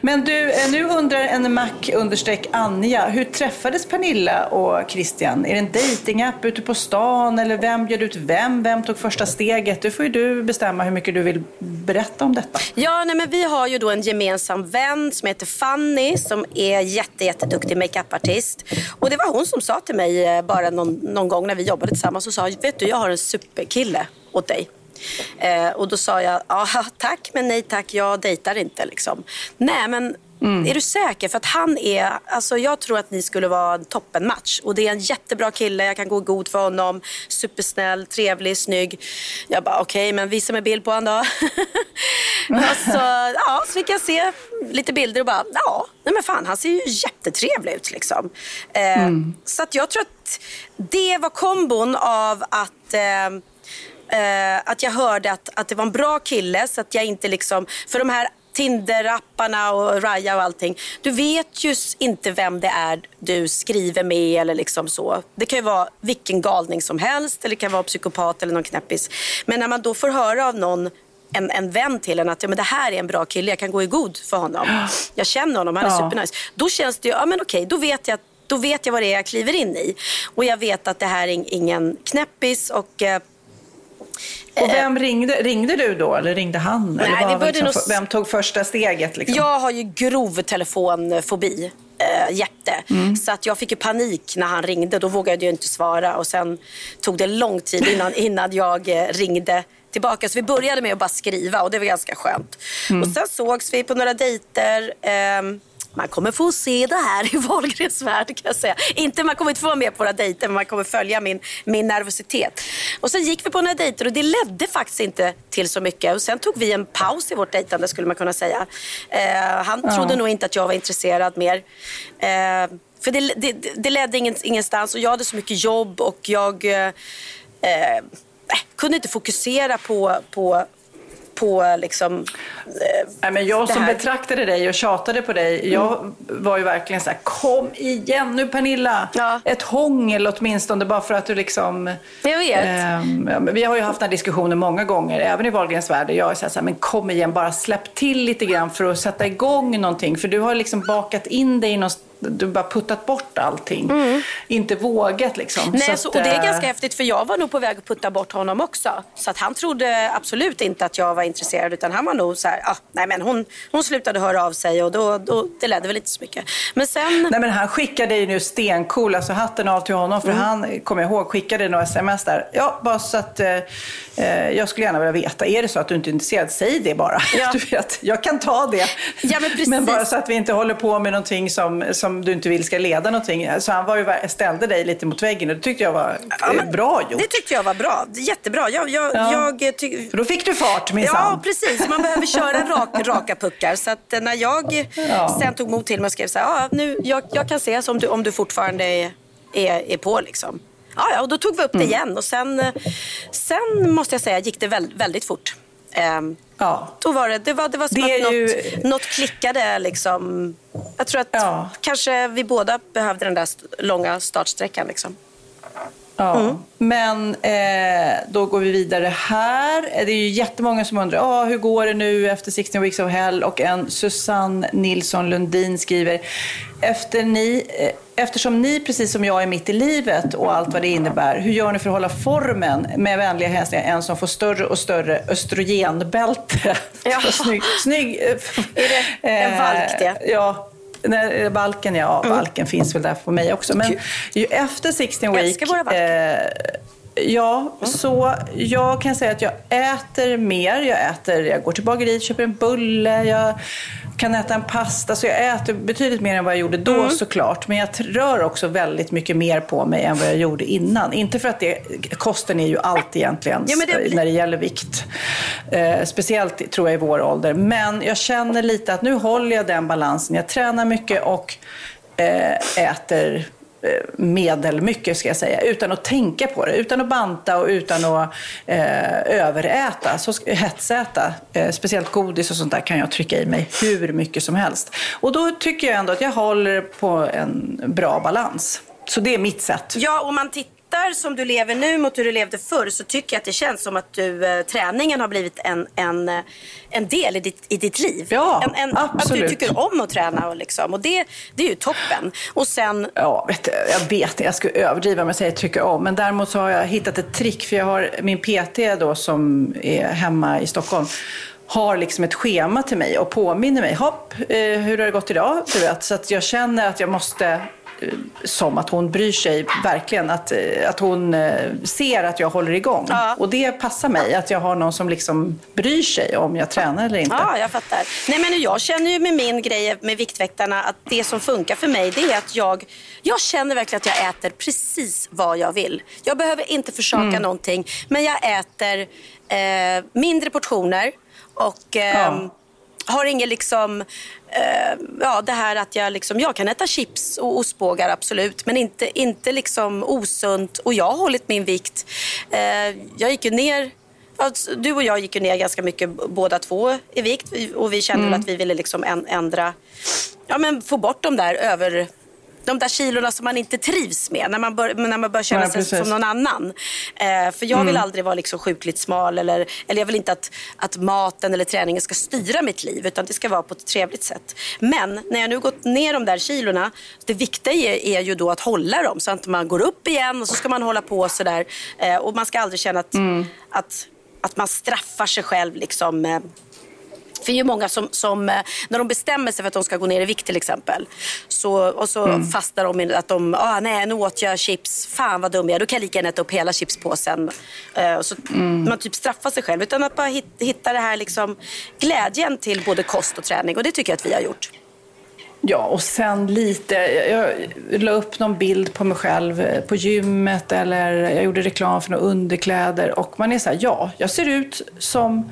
Men du, eh, nu undrar en Mac understreck Anja, hur träffades Pernilla och Christian? Är det en datingapp ute på stan eller vem bjöd ut vem? Vem tog första steget? Du får ju du bestämma hur mycket du vill berätta om detta. Ja, nej, men vi har ju då en gemensam vän som heter Fanny som är jätte, jätteduktig makeupartist. Och det var hon som sa till mig eh, bara någon, någon gång när vi jobbade tillsammans och sa, vet du, jag har en superkille åt dig. Eh, och då sa jag, ja [laughs] tack men nej tack, jag dejtar inte liksom. Nej men Mm. Är du säker? För att han är, alltså jag tror att ni skulle vara en toppenmatch. Och det är en jättebra kille, jag kan gå god för honom. Supersnäll, trevlig, snygg. Jag bara okej, okay, men visa mig bild på honom då. [laughs] och så, ja, så fick jag se lite bilder och bara, ja, nej men fan han ser ju jättetrevlig ut liksom. Eh, mm. Så att jag tror att det var kombon av att eh, eh, att jag hörde att, att det var en bra kille så att jag inte liksom, för de här Tinder-apparna och Raya och allting. Du vet ju inte vem det är du skriver med eller liksom så. Det kan ju vara vilken galning som helst eller det kan vara psykopat eller någon knäppis. Men när man då får höra av någon en, en vän till en att ja, men det här är en bra kille, jag kan gå i god för honom. [gasps] Jag känner honom, han är ja. supernice. Då känns det ju, ja men okej, då vet jag då vet jag vad det är jag kliver in i. Och jag vet att det här är ingen knäppis och eh, och vem ringde? Ringde du då eller ringde han? Nej, eller var, liksom, nog... Vem tog första steget? Liksom? Jag har ju grov telefonfobi. Äh, jätte. Mm. Så att jag fick ju panik när han ringde. Då vågade jag inte svara. Och sen tog det lång tid innan, [laughs] innan jag eh, ringde tillbaka. Så vi började med att bara skriva och det var ganska skönt. Mm. Och sen sågs vi på några dejter. Eh, man kommer få se det här i [laughs] Wahlgrens värld kan jag säga. Inte, man kommer inte få vara med på våra dejter men man kommer följa min, min nervositet. Och sen gick vi på några dejter och det ledde faktiskt inte till så mycket. Och sen tog vi en paus i vårt dejtande skulle man kunna säga. Eh, han ja. trodde nog inte att jag var intresserad mer. Eh, För det, det, det ledde ingenstans och jag hade så mycket jobb och jag eh, eh, kunde inte fokusera på, på på liksom, eh, Nej, men Jag som betraktade dig och tjatade på dig, mm. jag var ju verkligen så här, kom igen nu Pernilla! Ja. Ett hångel åtminstone bara för att du liksom... Jag vet. Eh, vi har ju haft den här diskussionen många gånger, även i Wahlgrens värld. Jag är så här, men kom igen, bara släpp till lite grann för att sätta igång någonting. För du har liksom bakat in dig i någon du bara puttat bort allting. Mm. Inte vågat liksom. Nej, så att, så, och det är ganska häftigt för jag var nog på väg att putta bort honom också. Så att han trodde absolut inte att jag var intresserad utan han var nog så här, ah, nej men hon, hon slutade höra av sig och då, då, det ledde väl inte så mycket. Men sen... Nej men han skickade ju nu stencool, alltså hatten av till honom för mm. han, kommer jag ihåg, skickade några sms där. Ja, bara så att eh, eh, jag skulle gärna vilja veta, är det så att du inte är intresserad, säg det bara. Ja. [laughs] Du vet, jag kan ta det. Ja, men, precis. [laughs] men bara så att vi inte håller på med någonting som, som som du inte vill ska leda någonting. Så han var ju, ställde dig lite mot väggen och det tyckte jag var ja, men, bra gjort. Det tyckte jag var bra. Jättebra. Jag, jag, ja. jag ty... För då fick du fart minsann. Ja, precis. Man behöver köra rak, [laughs] raka puckar. Så att när jag ja. sen tog mod till mig och skrev så här, ja, nu, jag, jag kan se om du, om du fortfarande är, är, är på liksom. Ja, ja, och då tog vi upp det mm. igen och sen, sen måste jag säga gick det väldigt, väldigt fort. Um, ja. Då var det, det var, det var som det att ju... något, något klickade. Liksom. Jag tror att ja. kanske vi båda behövde den där långa startsträckan. Liksom. Ja, mm. men eh, då går vi vidare här. Det är ju jättemånga som undrar, ah, hur går det nu efter 16 weeks of hell? Och en Susanne Nilsson Lundin skriver, efter ni, eh, eftersom ni precis som jag är mitt i livet och allt vad det innebär, hur gör ni för att hålla formen med vänliga hälsningar? En som får större och större östrogenbälte. Ja. [laughs] snygg, snygg. Är det en valk det? Eh, ja, Nej, balken, ja. Mm. Balken finns väl där på mig också. Men ju efter 16 week... Eh, Ja, mm. så jag kan säga att jag äter mer. Jag, äter, jag går till bageriet, köper en bulle, jag kan äta en pasta. Så jag äter betydligt mer än vad jag gjorde då mm. såklart. Men jag rör också väldigt mycket mer på mig än vad jag gjorde innan. Inte för att det, kosten är ju allt egentligen ja, det när det gäller vikt. Eh, speciellt tror jag i vår ålder. Men jag känner lite att nu håller jag den balansen. Jag tränar mycket och eh, äter Eh, medelmycket ska jag säga, utan att tänka på det, utan att banta och utan att eh, överäta, så hetsäta. Eh, speciellt godis och sånt där kan jag trycka i mig hur mycket som helst. Och då tycker jag ändå att jag håller på en bra balans. Så det är mitt sätt. Ja, och man tittar tittar som du lever nu mot hur du levde förr så tycker jag att det känns som att du, eh, träningen har blivit en, en, eh, en del i ditt, i ditt liv. Ja, en, en, absolut. Att du tycker om att träna och, liksom, och det, det är ju toppen. Och sen... Ja, vet du, jag vet Jag skulle överdriva med att säga tycker om. Men däremot så har jag hittat ett trick. För jag har min PT då som är hemma i Stockholm har liksom ett schema till mig och påminner mig. Hopp, eh, hur har det gått idag? Du vet, så att jag känner att jag måste som att hon bryr sig verkligen. Att, eh, att hon eh, ser att jag håller igång. Ja. Och det passar mig, att jag har någon som liksom bryr sig om jag tränar eller inte. Ja, jag fattar. Nej, men jag känner ju med min grej med Viktväktarna att det som funkar för mig det är att jag, jag känner verkligen att jag äter precis vad jag vill. Jag behöver inte försaka mm. någonting, men jag äter eh, mindre portioner och eh, ja har ingen liksom, eh, ja det här att jag liksom, jag kan äta chips och ostbågar absolut, men inte, inte liksom osunt och jag har hållit min vikt. Eh, jag gick ju ner Alltså, du och jag gick ju ner ganska mycket båda två i vikt och vi kände mm. att vi ville liksom ändra, ja men få bort de där över de där kilorna som man inte trivs med när man bör, när man bör känna ja, sig precis. som någon annan. Eh, för jag vill mm. aldrig vara liksom sjukligt smal eller, eller jag vill inte att, att maten eller träningen ska styra mitt liv utan det ska vara på ett trevligt sätt. Men när jag nu gått ner de där kilorna, det viktiga är, är ju då att hålla dem så att man går upp igen och så ska man hålla på sådär. Eh, och man ska aldrig känna att, mm. att, att man straffar sig själv liksom, eh, för det är ju många som, som, eh, när de bestämmer sig för att de ska gå ner i vikt till exempel. Så, och så mm. fastnar de i att de, ah, nej nu åt jag chips, fan vad dum jag är. Då kan jag lika gärna äta upp hela chipspåsen. Uh, så mm. Man typ straffar sig själv. Utan att bara hitta det här liksom, glädjen till både kost och träning. Och det tycker jag att vi har gjort. Ja, och sen lite, jag la upp någon bild på mig själv eh, på gymmet eller jag gjorde reklam för några underkläder och man är så här, ja, jag ser ut som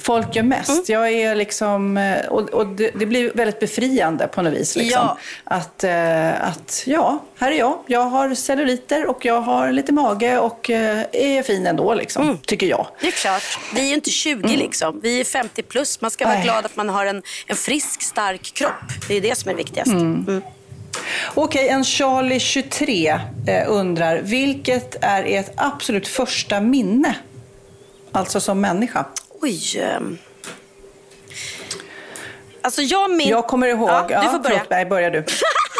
folk gör mest. Mm. Jag är liksom, eh, och, och det, det blir väldigt befriande på något vis. Liksom. Ja. Att, eh, att, ja, här är jag. Jag har celluliter och jag har lite mage och eh, är fin ändå, liksom, Mm. tycker jag. Det är klart. Vi är ju inte 20 liksom. Vi är 50 plus. Man ska vara Nej. glad att man har en, en frisk, stark kropp. Det är det som är viktigast. Mm. Okej, en Charlie 23 eh, undrar, vilket är ert absolut första minne? Alltså som människa. Oj. ehm. Alltså jag min... Jag kommer ihåg... Ja, du får börja. Förlåt, nej, börja du. [laughs]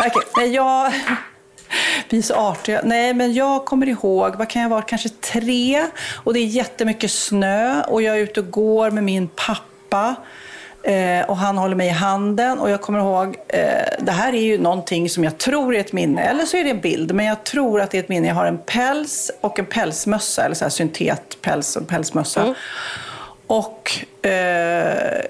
Okej, nej, jag... Vi är så artiga. Nej, men jag kommer ihåg, vad kan jag vara, kanske tre. Och det är jättemycket snö och jag är ute och går med min pappa. Eh, och han håller mig i handen. Och jag kommer ihåg, eh, det här är ju någonting som jag tror är ett minne. Eller så är det en bild, men jag tror att det är ett minne. Jag har en päls och en pälsmössa, eller så här syntetpäls och pälsmössa. Och eh,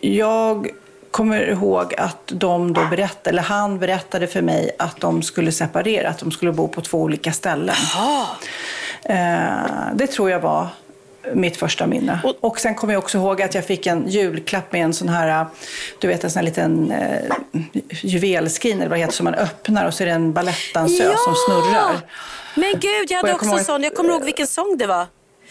jag kommer ihåg att de då berättade, eller han berättade för mig att de skulle separera, att de skulle bo på två olika ställen. Eh, det tror jag var mitt första minne. Och, sen kommer jag också ihåg att jag fick en julklapp med en sån här, du vet en sån här liten eh, juvelskrin, eller vad det heter, som man öppnar och så är det en balettdansös Ja! som snurrar. Men gud, jag hade jag också en sån. Jag kommer ihåg vilken sång det var.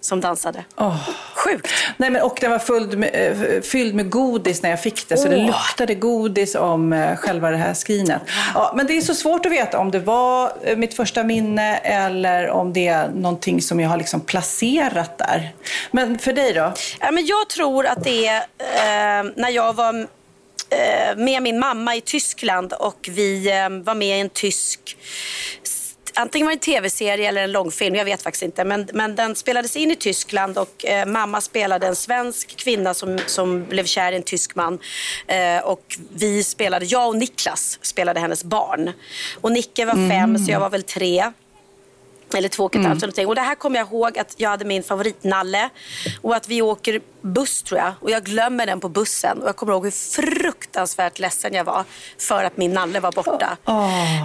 som dansade. Sjukt. Nej, men, och den var fylld med, eh, fylld med godis när jag fick det, så det luktade godis om eh, själva det här skrinet. Ja, men det är så svårt att veta om det var eh, mitt första minne eller om det är någonting som jag har liksom placerat där. Men för dig då? Ja, men jag tror att det är eh, när jag var med min mamma i Tyskland och vi var med i en tysk Antingen var det en tv-serie eller en långfilm, jag vet faktiskt inte. Men, men den spelades in i Tyskland och eh, mamma spelade en svensk kvinna som, som blev kär i en tysk man. Eh, och vi spelade, jag och Niklas spelade hennes barn. Och Nicke var fem, så jag var väl tre. Eller två och ett halvt någonting. Och det här kommer jag ihåg att jag hade min favoritnalle. Och att vi åker buss tror jag. Och jag glömmer den på bussen. Och jag kommer ihåg hur fruktansvärt ledsen jag var. För att min nalle var borta.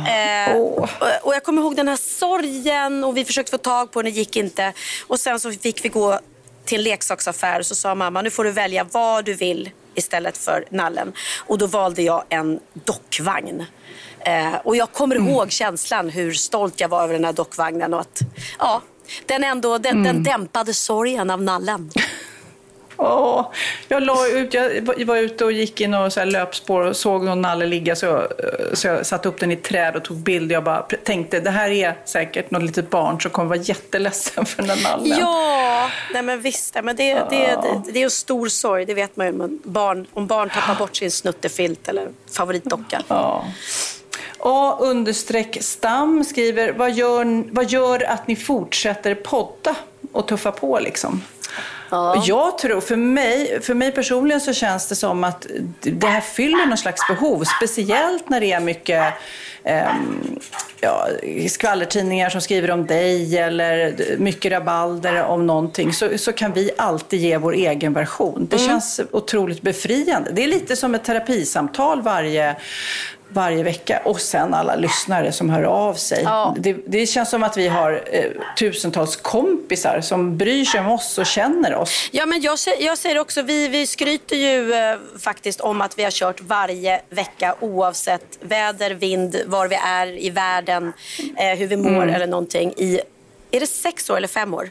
Eh, och, och jag kommer ihåg den här sorgen. Och vi försökte få tag på den, det gick inte. Och sen så fick vi gå till en leksaksaffär. Och så sa mamma, nu får du välja vad du vill istället för nallen. Och då valde jag en dockvagn. Eh, och jag kommer ihåg känslan hur stolt jag var över den här dockvagnen och att ja, den, ändå, den, den dämpade sorgen av nallen. [laughs] Åh, jag, la ut, jag var ute och gick i så här löpspår och såg någon nalle ligga så, jag- så jag satte upp den i träd och tog bild. Jag bara tänkte det här är säkert något litet barn som kommer vara jätteledsen för den där nallen. Ja, nej men visst. Men det, det, det, det är en stor sorg, det vet man ju. Men barn, om barn tappar bort sin snuttefilt eller favoritdocka. Ja. A understreck stam skriver, vad gör, vad gör att ni fortsätter podda och tuffa på liksom? Jag tror, för mig, för mig personligen så känns det som att det här fyller någon slags behov. Speciellt när det är mycket ehm, ja, skvallertidningar som skriver om dig eller mycket rabalder om någonting. Så, så kan vi alltid ge vår egen version. Det känns otroligt befriande. Det är lite som ett terapisamtal varje varje vecka och sen alla lyssnare som hör av sig. Ja. Det, det känns som att vi har eh, tusentals kompisar som bryr sig om oss och känner oss. Ja, men jag, jag säger också, vi, vi skryter ju eh, faktiskt om att vi har kört varje vecka oavsett väder, vind, var vi är i världen, eh, hur vi mår eller någonting i, är det sex år eller fem år?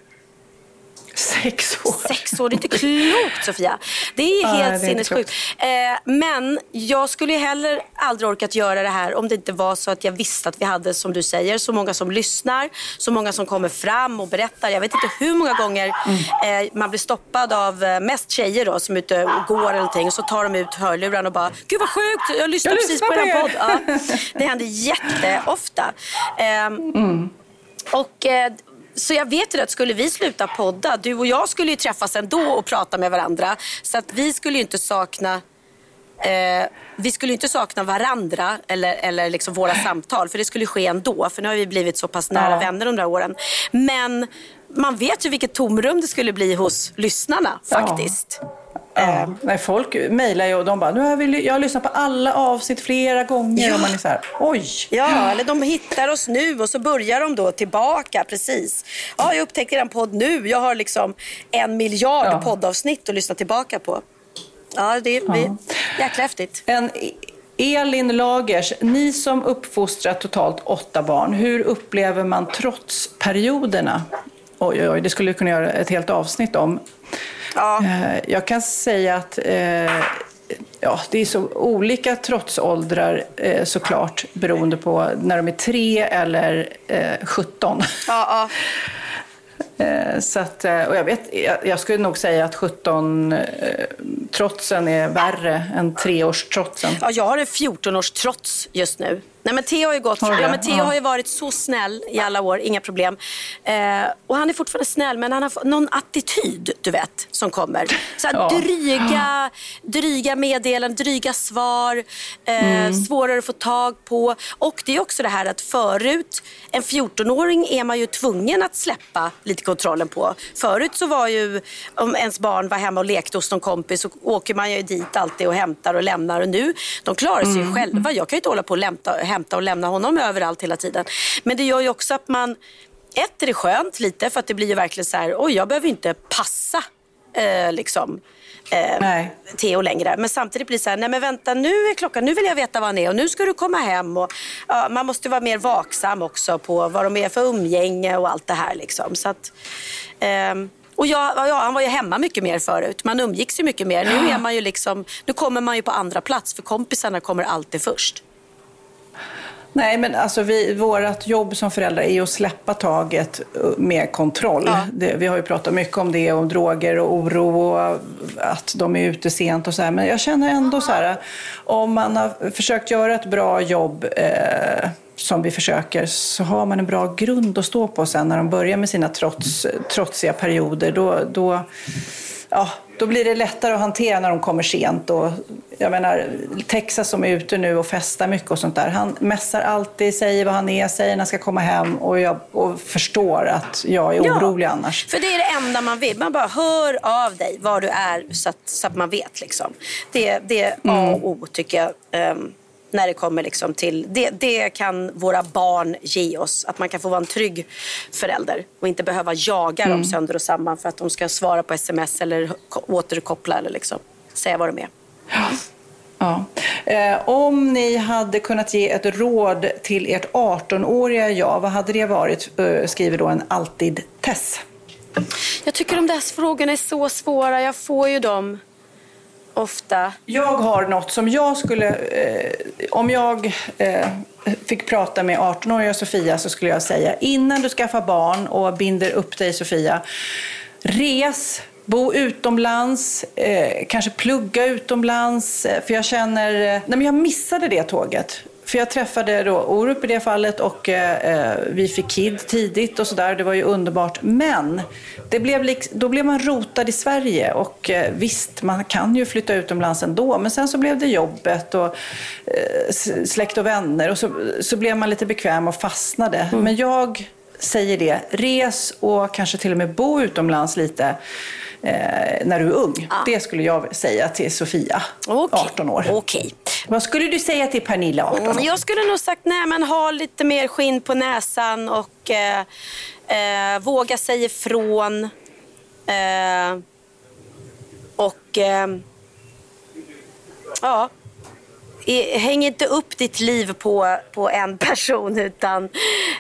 Sex år. Sex år, det är inte klokt Sofia. Det är Ja, helt det är inte sinnessjukt. Eh, men jag skulle heller aldrig orkat göra det här om det inte var så att jag visste att vi hade, som du säger, så många som lyssnar, så många som kommer fram och berättar. Jag vet inte hur många gånger eh, man blir stoppad av eh, mest tjejer då, som är ute och går eller någonting. Och så tar de ut hörluran och bara, gud vad sjukt, jag lyssnar Jag precis lyssnar på på er er." podd. Ja, det händer jätteofta. Ehm, och, eh, så jag vet ju att skulle vi sluta podda, du och jag skulle ju träffas ändå och prata med varandra. Så att vi skulle ju inte sakna Eh, vi skulle inte sakna varandra eller, eller liksom våra samtal, för det skulle ske ändå. För nu har vi blivit så pass nära Ja. vänner de där åren. Men man vet ju vilket tomrum det skulle bli hos lyssnarna faktiskt. Ja. Eh, Nej, folk mejlar ju och de bara, nu har vill, jag har lyssnat på alla avsnitt flera gånger. Ja. Och man är så här, oj. Ja, eller de hittar oss nu och så börjar de då tillbaka. Precis. Ja, jag upptäckte en podd nu. Jag har liksom en miljard Ja. poddavsnitt att lyssna tillbaka på. Ja, det är vi, jäkla häftigt. En Elin Lagers, ni som uppfostrar totalt åtta barn, hur upplever man trotsperioderna? Oj, oj, oj, det skulle vi kunna göra ett helt avsnitt om. Ja. Eh, Jag kan säga att eh, ja, det är så olika trotsåldrar eh, såklart beroende på när de är tre eller eh, 17. Ja, ja. [laughs] Eh, Så att, och jag, vet, jag, jag skulle nog säga att 17-trotsen är värre än treårstrotsen. Ja, jag har en 14-års trots just nu. Nej, men Theo har ju gått, ja, men Theo Ja. har ju varit så snäll i alla år, inga problem. Eh, och han är fortfarande snäll, men han har någon attityd, du vet, som kommer. Så Ja. dryga, dryga meddelanden, dryga svar, eh, Mm. svårare att få tag på. Och det är också det här att förut, en 14-åring är man ju tvungen att släppa lite kontrollen på. Förut så var ju, om ens barn var hemma och lekte hos någon kompis så åker man ju dit alltid och hämtar och lämnar. Och nu, de klarar sig Mm. själva. Jag kan ju inte hålla på och lämta, hämta och lämna honom överallt hela tiden. Men det gör ju också att man, ett är det skönt lite för att det blir ju verkligen så här, oj jag behöver inte passa eh, liksom. Eh. Theo längre. Men samtidigt blir det så här, nej men vänta nu är klockan, nu vill jag veta vad han är och nu ska du komma hem. Och, ja, man måste vara mer vaksam också på vad de är för umgänge och allt det här. Liksom. Så att, ehm, och ja, ja, han var ju hemma mycket mer förut. Man umgicks ju mycket mer. Nu, är man ju liksom, nu kommer man ju på andra plats för kompisarna kommer alltid först. Nej, men alltså vi, vårt jobb som föräldrar är att släppa taget eh, med kontroll. Ja. Det, vi har ju pratat mycket om det, om droger och oro och att de är ute sent och så här. Men jag känner ändå så här, om man har försökt göra ett bra jobb eh, som vi försöker så har man en bra grund att stå på sen när de börjar med sina trots, trotsiga perioder. Då, då, ja, då blir det lättare att hantera när de kommer sent. Och, jag menar, Texas som är ute nu och festar mycket och sånt där. Han mässar alltid, säger vad han är, säger när han ska komma hem och jag och förstår att jag är Ja. orolig annars. För det är det enda man vill. Man bara hör av dig var du är så att, så att man vet. Liksom. Det, det är A och O tycker jag. ehm, när det kommer liksom till, det, det kan våra barn ge oss. Att man kan få vara en trygg förälder och inte behöva jaga dem sönder och samman för att de ska svara på sms eller ko- återkoppla eller liksom säga vad de är. Ja. Eh, om ni hade kunnat ge ett råd till ert 18-åriga jag, vad hade det varit? Eh, skriver då en alltid-Tess. Jag tycker de där frågorna är så svåra. Jag får ju dem ofta. Jag har något som jag skulle... Eh, om jag eh, fick prata med 18-åriga Sofia så skulle jag säga innan du skaffar barn och binder upp dig Sofia, res, bo utomlands, eh, kanske plugga utomlands. Eh, för jag känner... Eh, nej men jag missade det tåget. För jag träffade då Orup i det fallet och eh, eh, vi fick Kid tidigt och sådär. Det var ju underbart. Men det blev lik, då blev man rotad i Sverige och eh, visst, man kan ju flytta utomlands ändå. Men sen så blev det jobbet och eh, släkt och vänner och så, så blev man lite bekväm och fastnade. Men jag säger det, res och kanske till och med bo utomlands lite eh, när du är ung. Det skulle jag säga till Sofia, Okej. 18 år. Okej. Vad skulle du säga till Pernilla, 18 år? Mm, Jag skulle nog sagt nej, men ha lite mer skinn på näsan och eh, eh, våga säga ifrån. Eh, och eh, ja, häng inte upp ditt liv på, på en person utan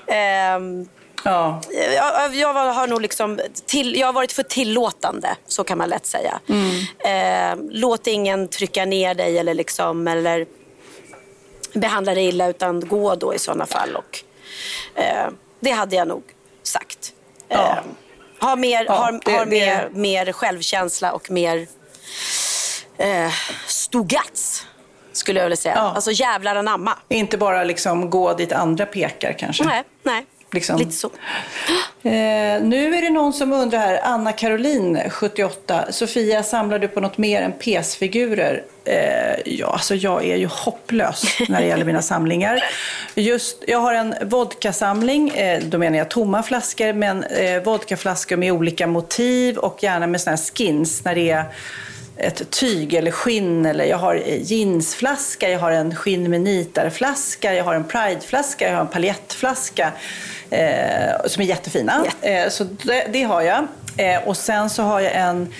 ehm, Ja. jag, jag har nog liksom till, jag har varit för tillåtande, så kan man lätt säga. Eh, låt ingen trycka ner dig eller, liksom, eller behandla dig illa, utan gå då i sådana fall. Och, eh, det hade jag nog sagt. Eh, Ja. ha mer, Ja, har, det- har det- mer, mer självkänsla och mer eh, stugats, skulle jag vilja säga. Ja. Alltså jävlar anamma. Inte bara liksom gå dit andra pekar kanske. Nej, nej. Liksom. Lite så. [gasps] Eh, nu är det någon som undrar här, Anna Caroline, 78. Sofia, samlar du på något mer än PS-figurer? Eh, ja, alltså jag är ju hopplös när det gäller mina [laughs] samlingar. Just, jag har en vodkasamling, eh, då menar jag tomma flaskor, men eh, vodkaflaskor med olika motiv och gärna med såna här skins när det är ett tyg eller skinn eller jag har jeansflaska, jag har en skinn med nitarflaska, jag har en prideflaska, jag har en paljettflaska eh, som är jättefina. Eh, så det, det, har jag. Eh, och sen så har jag en,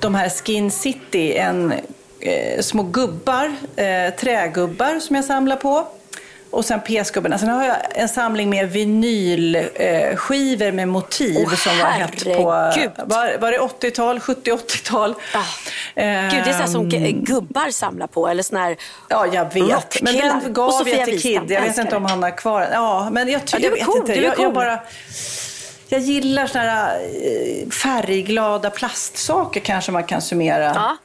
de här Skin City, en eh, små gubbar, eh, trägubbar som jag samlar på. Och sen PS-gubbarna. Sen har jag en samling med vinylskivor eh, med motiv oh, som var hett på var, var det 80-tal, 70-80-tal. Ah. Gud, det är så som gubbar samlar på. Eller sån här Ja, jag vet. Men den gav jag till Kid. Jag vet inte om han har kvar den. Ja, men jag, ja, jag vet cool, inte. Jag, cool. jag, bara... Jag gillar såna här eh, färgglada plastsaker kanske man kan summera. Ja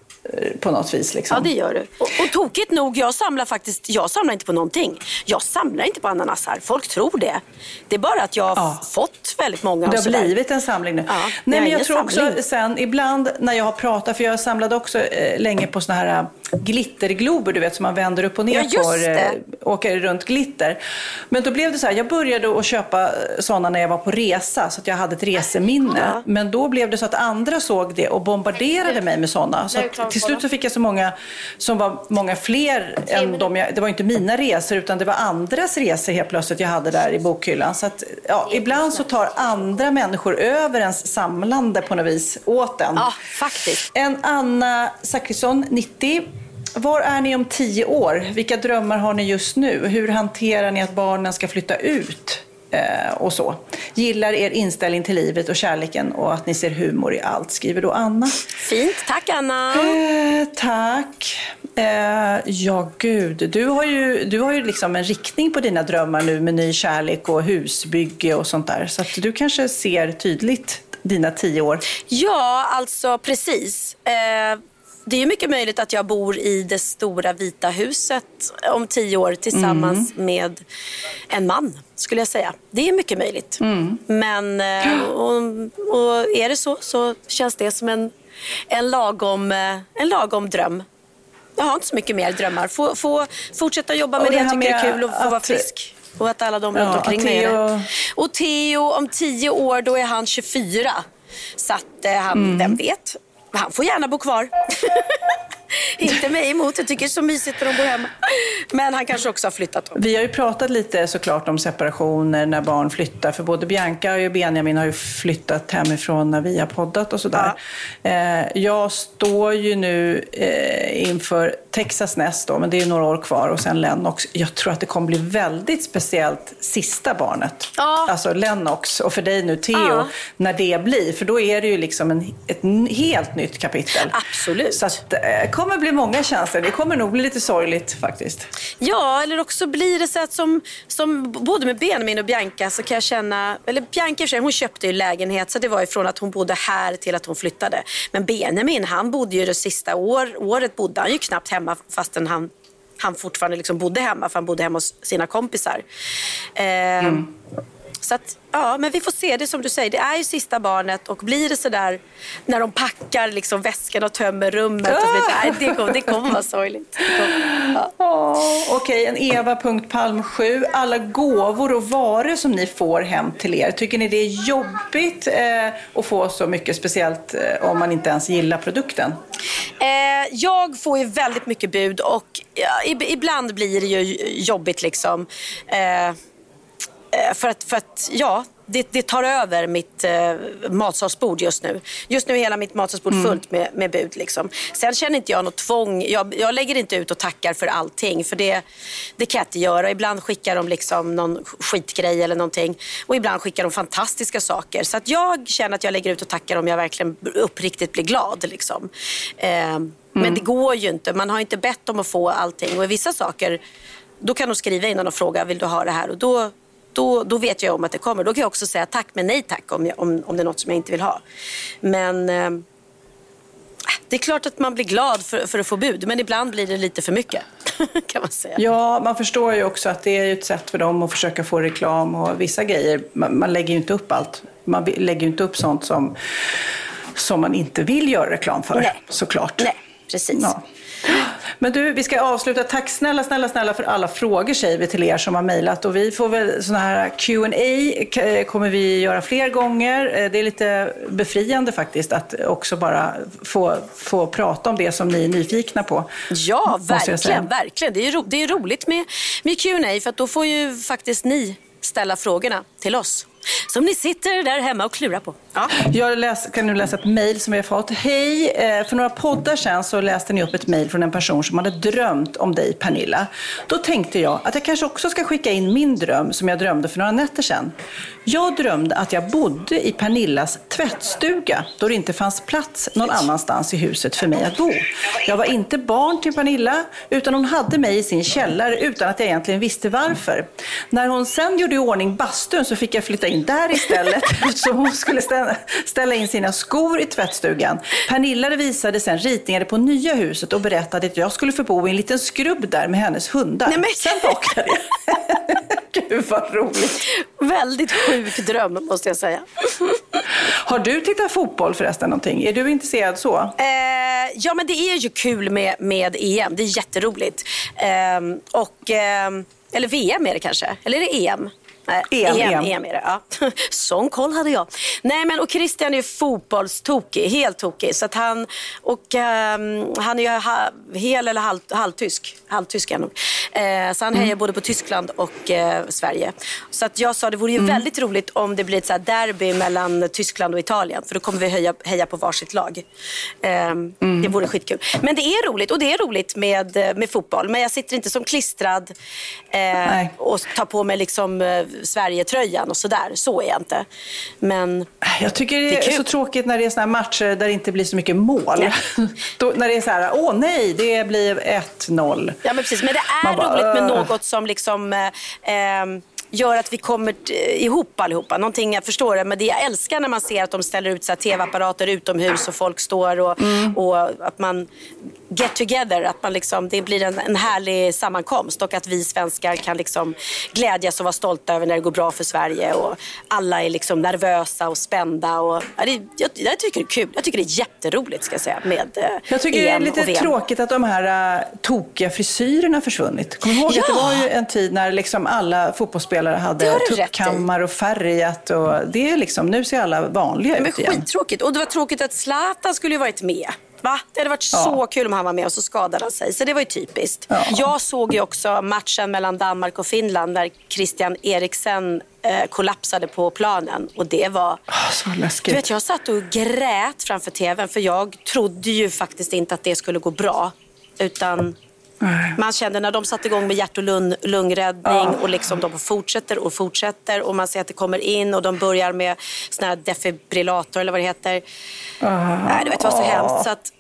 på något vis. Liksom. Ja, det gör du. Och, och tokigt nog, jag samlar faktiskt, jag samlar inte på någonting. Jag samlar inte på ananasar. Folk tror det. Det är bara att jag har ja. fått väldigt många. Det har blivit en samling nu. Ja, Nej, men jag tror samling. också sen, ibland när jag har pratat, för jag samlade också eh, länge på såna här eh, glitterglober, du vet, som man vänder upp och ner ja, på. Eh, åker runt glitter. Men då blev det så här, jag började att köpa sådana när jag var på resa, så att jag hade ett reseminne. Ja. Men då blev det så att andra såg det och bombarderade mig med sådana. Så till slut så fick jag så många som var många fler än de jag, Det var inte mina resor utan det var andras resor helt plötsligt jag hade där i bokhyllan. Så att, ja, ibland så tar andra människor över ens samlande på något vis åt en. Ja, faktiskt. En Anna Zachrisson, 90. Var är ni om tio år? Vilka drömmar har ni just nu? Hur hanterar ni att barnen ska flytta ut? Eh, och så. Gillar er inställning till livet och kärleken och att ni ser humor i allt, skriver då Anna. Fint, tack Anna. Eh, tack. Eh, ja, gud. Du har ju, du har ju liksom en riktning på dina drömmar nu med ny kärlek och husbygge och sånt där. Så att du kanske ser tydligt dina tio år. Ja, alltså precis. Eh, det är mycket möjligt att jag bor i det stora vita huset om tio år tillsammans mm. med en man, skulle jag säga. Det är mycket möjligt. Mm. Men eh, och, och, är det så, så känns det som en, en, lagom, eh, en lagom dröm. Jag har inte så mycket mer drömmar. Få, få fortsätta jobba med det, det jag tycker är kul och få vara frisk. Och att alla de runt omkring mig är det. Och Theo, om tio år, då är han 24. Så att eh, han, mm. vem vet? Han får gärna bo kvar. [laughs] Inte mig emot. Jag tycker det är så mysigt när de bor hemma. Men han kanske också har flyttat. Om. Vi har ju pratat lite såklart om separationer när barn flyttar. För både Bianca och Benjamin har ju flyttat hemifrån när vi har poddat och sådär. Ja. Eh, jag står ju nu eh, inför Texas näst då, men det är ju några år kvar. Och sen Lennox. Jag tror att det kommer bli väldigt speciellt sista barnet. Ja. Alltså Lennox och för dig nu Theo. Ja. När det blir. För då är det ju liksom en, ett helt nytt kapitel. Absolut. Så att, eh, kommer bli många känslor. Det kommer nog bli lite sorgligt faktiskt. Ja, eller också blir det så att som, som både med Benjamin och Bianca så kan jag känna, eller Bianca sig, hon köpte ju lägenhet så det var ifrån att hon bodde här till att hon flyttade. Men Benjamin, han bodde ju det sista år, året bodde han ju knappt hemma fastän han han fortfarande liksom bodde hemma, för han bodde hemma hos sina kompisar. Eh, mm. Så att, ja, men vi får se. Det som du säger, det är ju sista barnet och blir det sådär när de packar liksom väskan och tömmer rummet. Och så, nej, det, kommer, det kommer vara sorgligt. Ja. Oh, Okej, okay, en Eva.palm 7. Alla gåvor och varor som ni får hem till er, tycker ni det är jobbigt eh, att få så mycket, speciellt eh, om man inte ens gillar produkten? Eh, jag får ju väldigt mycket bud och ja, ibland blir det ju jobbigt liksom. Eh, för att, för att ja, det, det, tar över mitt eh, matsalsbord just nu. Just nu är hela mitt matsalsbord mm. fullt med, med bud. Liksom. Sen känner inte jag något tvång. Jag, jag, lägger inte ut och tackar för allting. För det, det kan jag inte göra. Ibland skickar de liksom någon skitgrej eller någonting. Och ibland skickar de fantastiska saker. Så att jag känner att jag lägger ut och tackar om jag verkligen uppriktigt blir glad. Liksom. Eh, mm. Men det går ju inte. Man har inte bett om att få allting. Och vissa saker, då kan de skriva innan och fråga, vill du ha det här? Och då då, då vet jag om att det kommer. Då kan jag också säga tack men nej tack om, jag, om, om det är något som jag inte vill ha. Men eh, det är klart att man blir glad för, för att få bud, men ibland blir det lite för mycket. [laughs] kan man säga. Ja, man förstår ju också att det är ett sätt för dem att försöka få reklam och vissa grejer. Man, man lägger ju inte upp allt. Man lägger ju inte upp sånt som, som man inte vill göra reklam för, Nej. såklart. Nej. precis. Ja. Men du, vi ska avsluta. Tack snälla, snälla, snälla för alla frågor säger vi till er som har mejlat. Och vi får väl sådana här Q&A kommer vi göra fler gånger. Eh, det är lite befriande faktiskt att också bara få, få prata om det som ni är nyfikna på. Ja, verkligen. verkligen. Det är, ro, det är roligt med, med Q&A för då får ju faktiskt ni ställa frågorna till oss som ni sitter där hemma och klurar på. Ja. Jag läs, kan nu läsa ett mejl som vi har fått. Hej! Eh, för några poddar sedan så läste ni upp ett mejl från en person som hade drömt om dig, Pernilla. Då tänkte jag att jag kanske också ska skicka in min dröm som jag drömde för några nätter sedan. Jag drömde att jag bodde i Pernillas tvättstuga då det inte fanns plats någon annanstans i huset för mig att bo. Jag var inte barn till Pernilla utan hon hade mig i sin källare utan att jag egentligen visste varför. När hon sen gjorde i ordning bastun så fick jag flytta in där istället [laughs] eftersom hon skulle ställa in sina skor i tvättstugan. Pernilla visade sen ritningar på nya huset och berättade att jag skulle få bo i en liten skrubb där med hennes hundar. Nej, men... Sen vaknade jag. [laughs] Gud vad roligt. Väldigt sjuk dröm måste jag säga. Har du tittat fotboll förresten någonting? Är du intresserad så? Eh, ja men det är ju kul med, med EM. Det är jätteroligt. Eh, och, eh, eller VM är det kanske? Eller är det EM? Nej, EM, EM, EM är det. Ja. [laughs] Sån koll hade jag. Nej, men, och Christian är ju fotbollstokig, helt tokig. Så att han, och, um, han är ju ha, hel eller halv, halvtysk. Halvtysk är han nog. Eh, så han hejar mm. både på Tyskland och eh, Sverige. Så att jag sa det vore ju mm. väldigt roligt om det blir ett så derby mellan Tyskland och Italien. För då kommer vi heja, heja på varsitt lag. Eh, mm. Det vore skitkul. Men det är roligt och det är roligt med, med fotboll. Men jag sitter inte som klistrad eh, och tar på mig liksom eh, Sverige-tröjan och sådär. Så är jag inte. Men Jag tycker det är, det är så tråkigt när det är såna matcher där det inte blir så mycket mål. [laughs] Då, när det är så här, åh nej, det blir 1-0. Ja, men precis. Men det är bara, roligt med något som liksom eh, eh gör att vi kommer ihop allihopa. Någonting jag förstår det, men det jag älskar när man ser att de ställer ut tv-apparater utomhus och folk står och, mm. och att man get together, att man liksom, det blir en, en härlig sammankomst och att vi svenskar kan liksom glädjas och vara stolta över när det går bra för Sverige och alla är liksom nervösa och spända. Och, ja, det, jag, jag, tycker det är kul. Jag tycker det är jätteroligt ska jag säga med eh, Jag tycker EM det är lite tråkigt att de här uh, tokiga frisyrerna försvunnit. Du ihåg ja. att det var ju en tid när liksom alla fotbollsspelare hade tuppkammar och färgat och det är liksom, nu ser alla vanliga ut igen. Skittråkigt. Och det var tråkigt att Zlatan skulle ju varit med. Va? Det hade varit ja. så kul om han var med och så skadade han sig. Så det var ju typiskt. Ja. Jag såg ju också matchen mellan Danmark och Finland när Christian Eriksen eh, kollapsade på planen. Och det var... Oh, så läskigt. Du vet, jag satt och grät framför tvn för jag trodde ju faktiskt inte att det skulle gå bra. Utan man kände när de satte igång med hjärt och lung, lungräddning ja. och liksom de fortsätter och fortsätter och man ser att det kommer in och de börjar med sån här defibrillator eller vad det heter. Ja. Nej, du vet, det var så hemskt. Så att,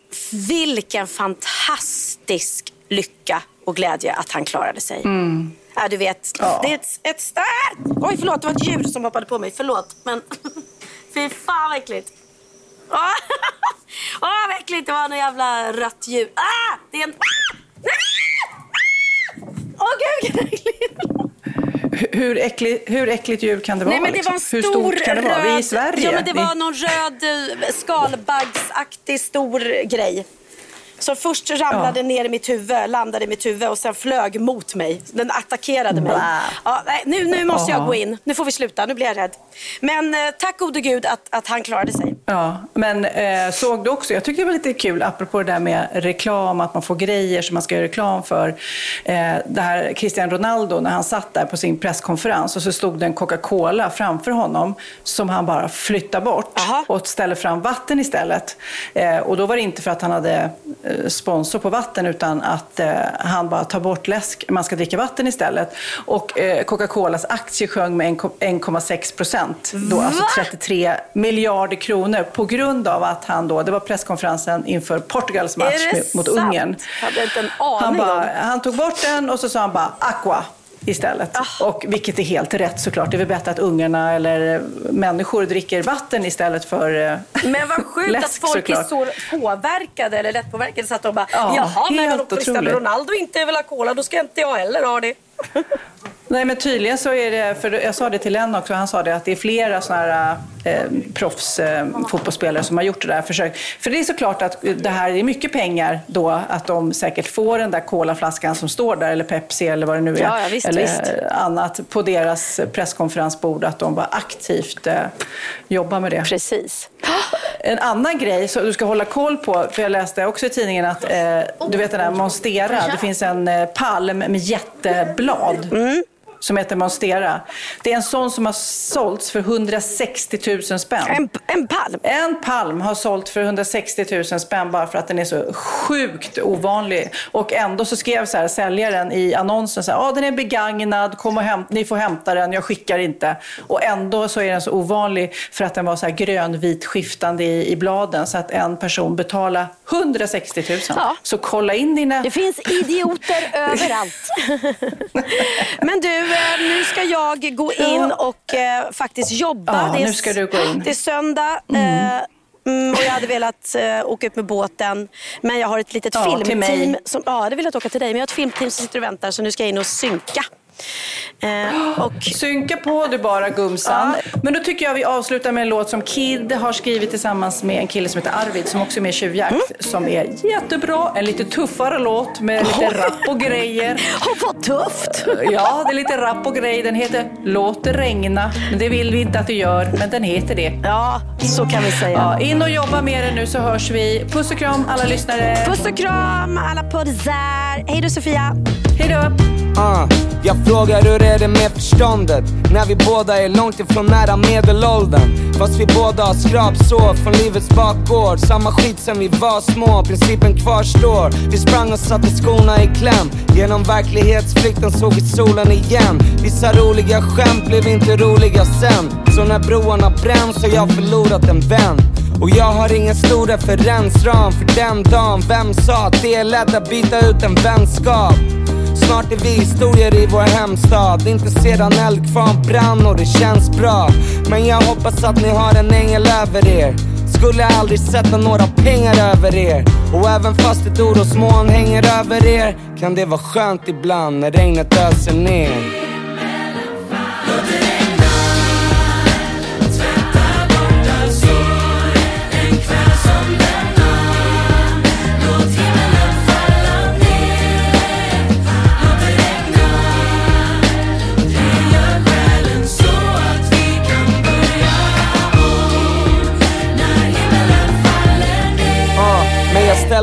vilken fantastisk lycka och glädje att han klarade sig. Mm. Ja, du vet, ja. det är ett, ett starkt... Oj, förlåt, det var ett djur som hoppade på mig. Förlåt, men [laughs] fy fan vad äckligt. Åh, [laughs] oh, vad äckligt. Det var något jävla rött djur. Ah, det är en... Åh gud, hur, äcklig, hur äckligt djur kan det vara? Nej, men det liksom? var hur stort kan det vara? Röd, Vi är i Sverige. Ja, men det var någon röd eh, skalbaggsaktig stor grej. Som först ramlade ja. ner i mitt huvud, landade i mitt huvud och sen flög mot mig. Den attackerade mig. Ja, nej, nu, nu måste jag gå in. Nu får vi sluta, nu blir jag rädd. Men eh, tack gode gud att, att han klarade sig. Ja, men eh, såg du också, jag tyckte det var lite kul apropå det där med reklam, att man får grejer som man ska göra reklam för. Eh, det här Cristiano Ronaldo, när han satt där på sin presskonferens och så stod det en Coca-Cola framför honom som han bara flyttade bort Aha. och ställde fram vatten istället. Eh, och då var det inte för att han hade sponsor på vatten utan att eh, han bara tar bort läsk, man ska dricka vatten istället. Och eh, Coca-Colas aktie sjöng med 1,6 procent, alltså 33 miljarder kronor på grund av att han då, det var presskonferensen inför Portugals match mot sant? Ungern. Hade inte en aning han, bara, han tog bort den och så sa han bara aqua istället. Oh. Och, vilket är helt rätt såklart. Det är väl bättre att ungarna eller människor dricker vatten istället för eh, Men vad sjukt läsk, att folk såklart. är så påverkade eller lättpåverkade så att de bara, ja, jaha, men om Cristiano Ronaldo inte vill ha cola, då ska inte jag heller ha det. [laughs] Nej, men tydligen så är det, för jag sa det till Len också, han sa det att det är flera sådana här eh, proffs eh, som har gjort det där försöket. För det är såklart att det här är mycket pengar då, att de säkert får den där colaflaskan som står där, eller Pepsi eller vad det nu är, Ja, ja, visst, eller visst. annat på deras presskonferensbord, att de bara aktivt eh, jobbar med det. Precis. En annan grej som du ska hålla koll på, för jag läste också i tidningen att eh, du vet den där Monstera, det finns en eh, palm med jätteblad. Mm. Som heter Monstera. Det är en sån som har sålts för 160 000 spänn. En, en palm. En palm har sålt för 160 000 spänn bara för att den är så sjukt ovanlig. Och ändå så skrev så här, säljaren i annonsen så här, ah, den är begagnad, kom och hämta, ni får hämta den, jag skickar inte. Och ändå så är den så ovanlig för att den var så här grönvit skiftande i, i bladen så att en person betalar 160 000. Ja. Så kolla in dina... Det finns idioter [laughs] överallt. [laughs] Men du, nu ska jag gå in och eh, faktiskt jobba. Ja, det är, nu ska du gå in. Det är söndag. eh, Mm, och jag hade velat eh, åka ut med båten. Men jag har ett litet Ja, filmteam. Som, ja, jag hade velat åka till dig. Men jag har ett filmteam som sitter och väntar. Så nu ska jag in och synka. Eh, [gasps] och, Synka på du bara gumsan. Men då tycker jag vi avslutar med en låt som Kid har skrivit tillsammans med en kille som heter Arvid som också är med i Tjuvjakt. Mm. Som är jättebra. En lite tuffare låt med [laughs] lite rapp och grejer. oh, vad tufft! Ja, det är lite rapp och grejer. Den heter Låt det regna. Men det vill vi inte att du gör, men den heter det. Ja, så kan vi säga. Ja, in och jobba med den nu så hörs vi. Puss och kram alla lyssnare. Puss och kram alla poddisar. Hej då Sofia. Hej då! Uh. jag frågar hur är det med förståndet? När vi båda är långt ifrån nära medelåldern. Fast vi båda har skrapsår från livets bakgård. Samma skit sen vi var små, principen kvarstår. Vi sprang och satte skorna i kläm. Genom verklighetsflykten såg vi solen igen. Vissa roliga skämt blev inte roliga sen. Så när broarna bränns har jag förlorat en vän. Och jag har ingen stor referensram för den dagen. Vem sa att det är lätt att byta ut en vänskap? Snart är vi historier i vår hemstad. Inte sedan Eldkvarn brann och det känns bra. Men jag hoppas att ni har en ängel över er. Skulle aldrig sätta några pengar över er. Och även fast ett orosmoln hänger över er Kan det vara skönt ibland när regnet öser ner.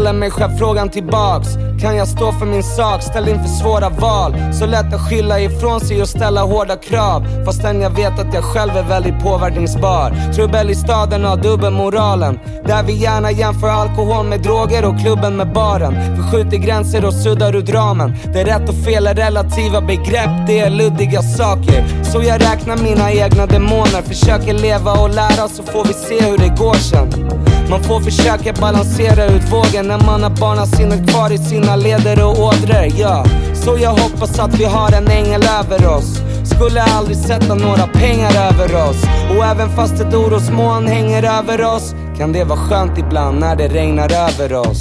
Ställer mig själv frågan tillbaks. Kan jag stå för min sak, ställ inför svåra val. Så lätt att skylla ifrån sig och ställa hårda krav. Fastän jag vet att jag själv är väldigt påverkningsbar. Trubbel i staden har dubbelmoralen. Där vi gärna jämför alkohol med droger och klubben med baren. Vi skjuter gränser och suddar ut ramen. Det är rätt och fel är relativa begrepp, det är luddiga saker. Så jag räknar mina egna demoner. Försöker leva och lära så får vi se hur det går sen man får försöka balansera ut vågen när man har barnasinnet kvar i sina leder och ådror, ja. Så jag hoppas att vi har en ängel över oss. Skulle aldrig sätta några pengar över oss. Och även fast ett orosmoln hänger över oss kan det vara skönt ibland när det regnar över oss.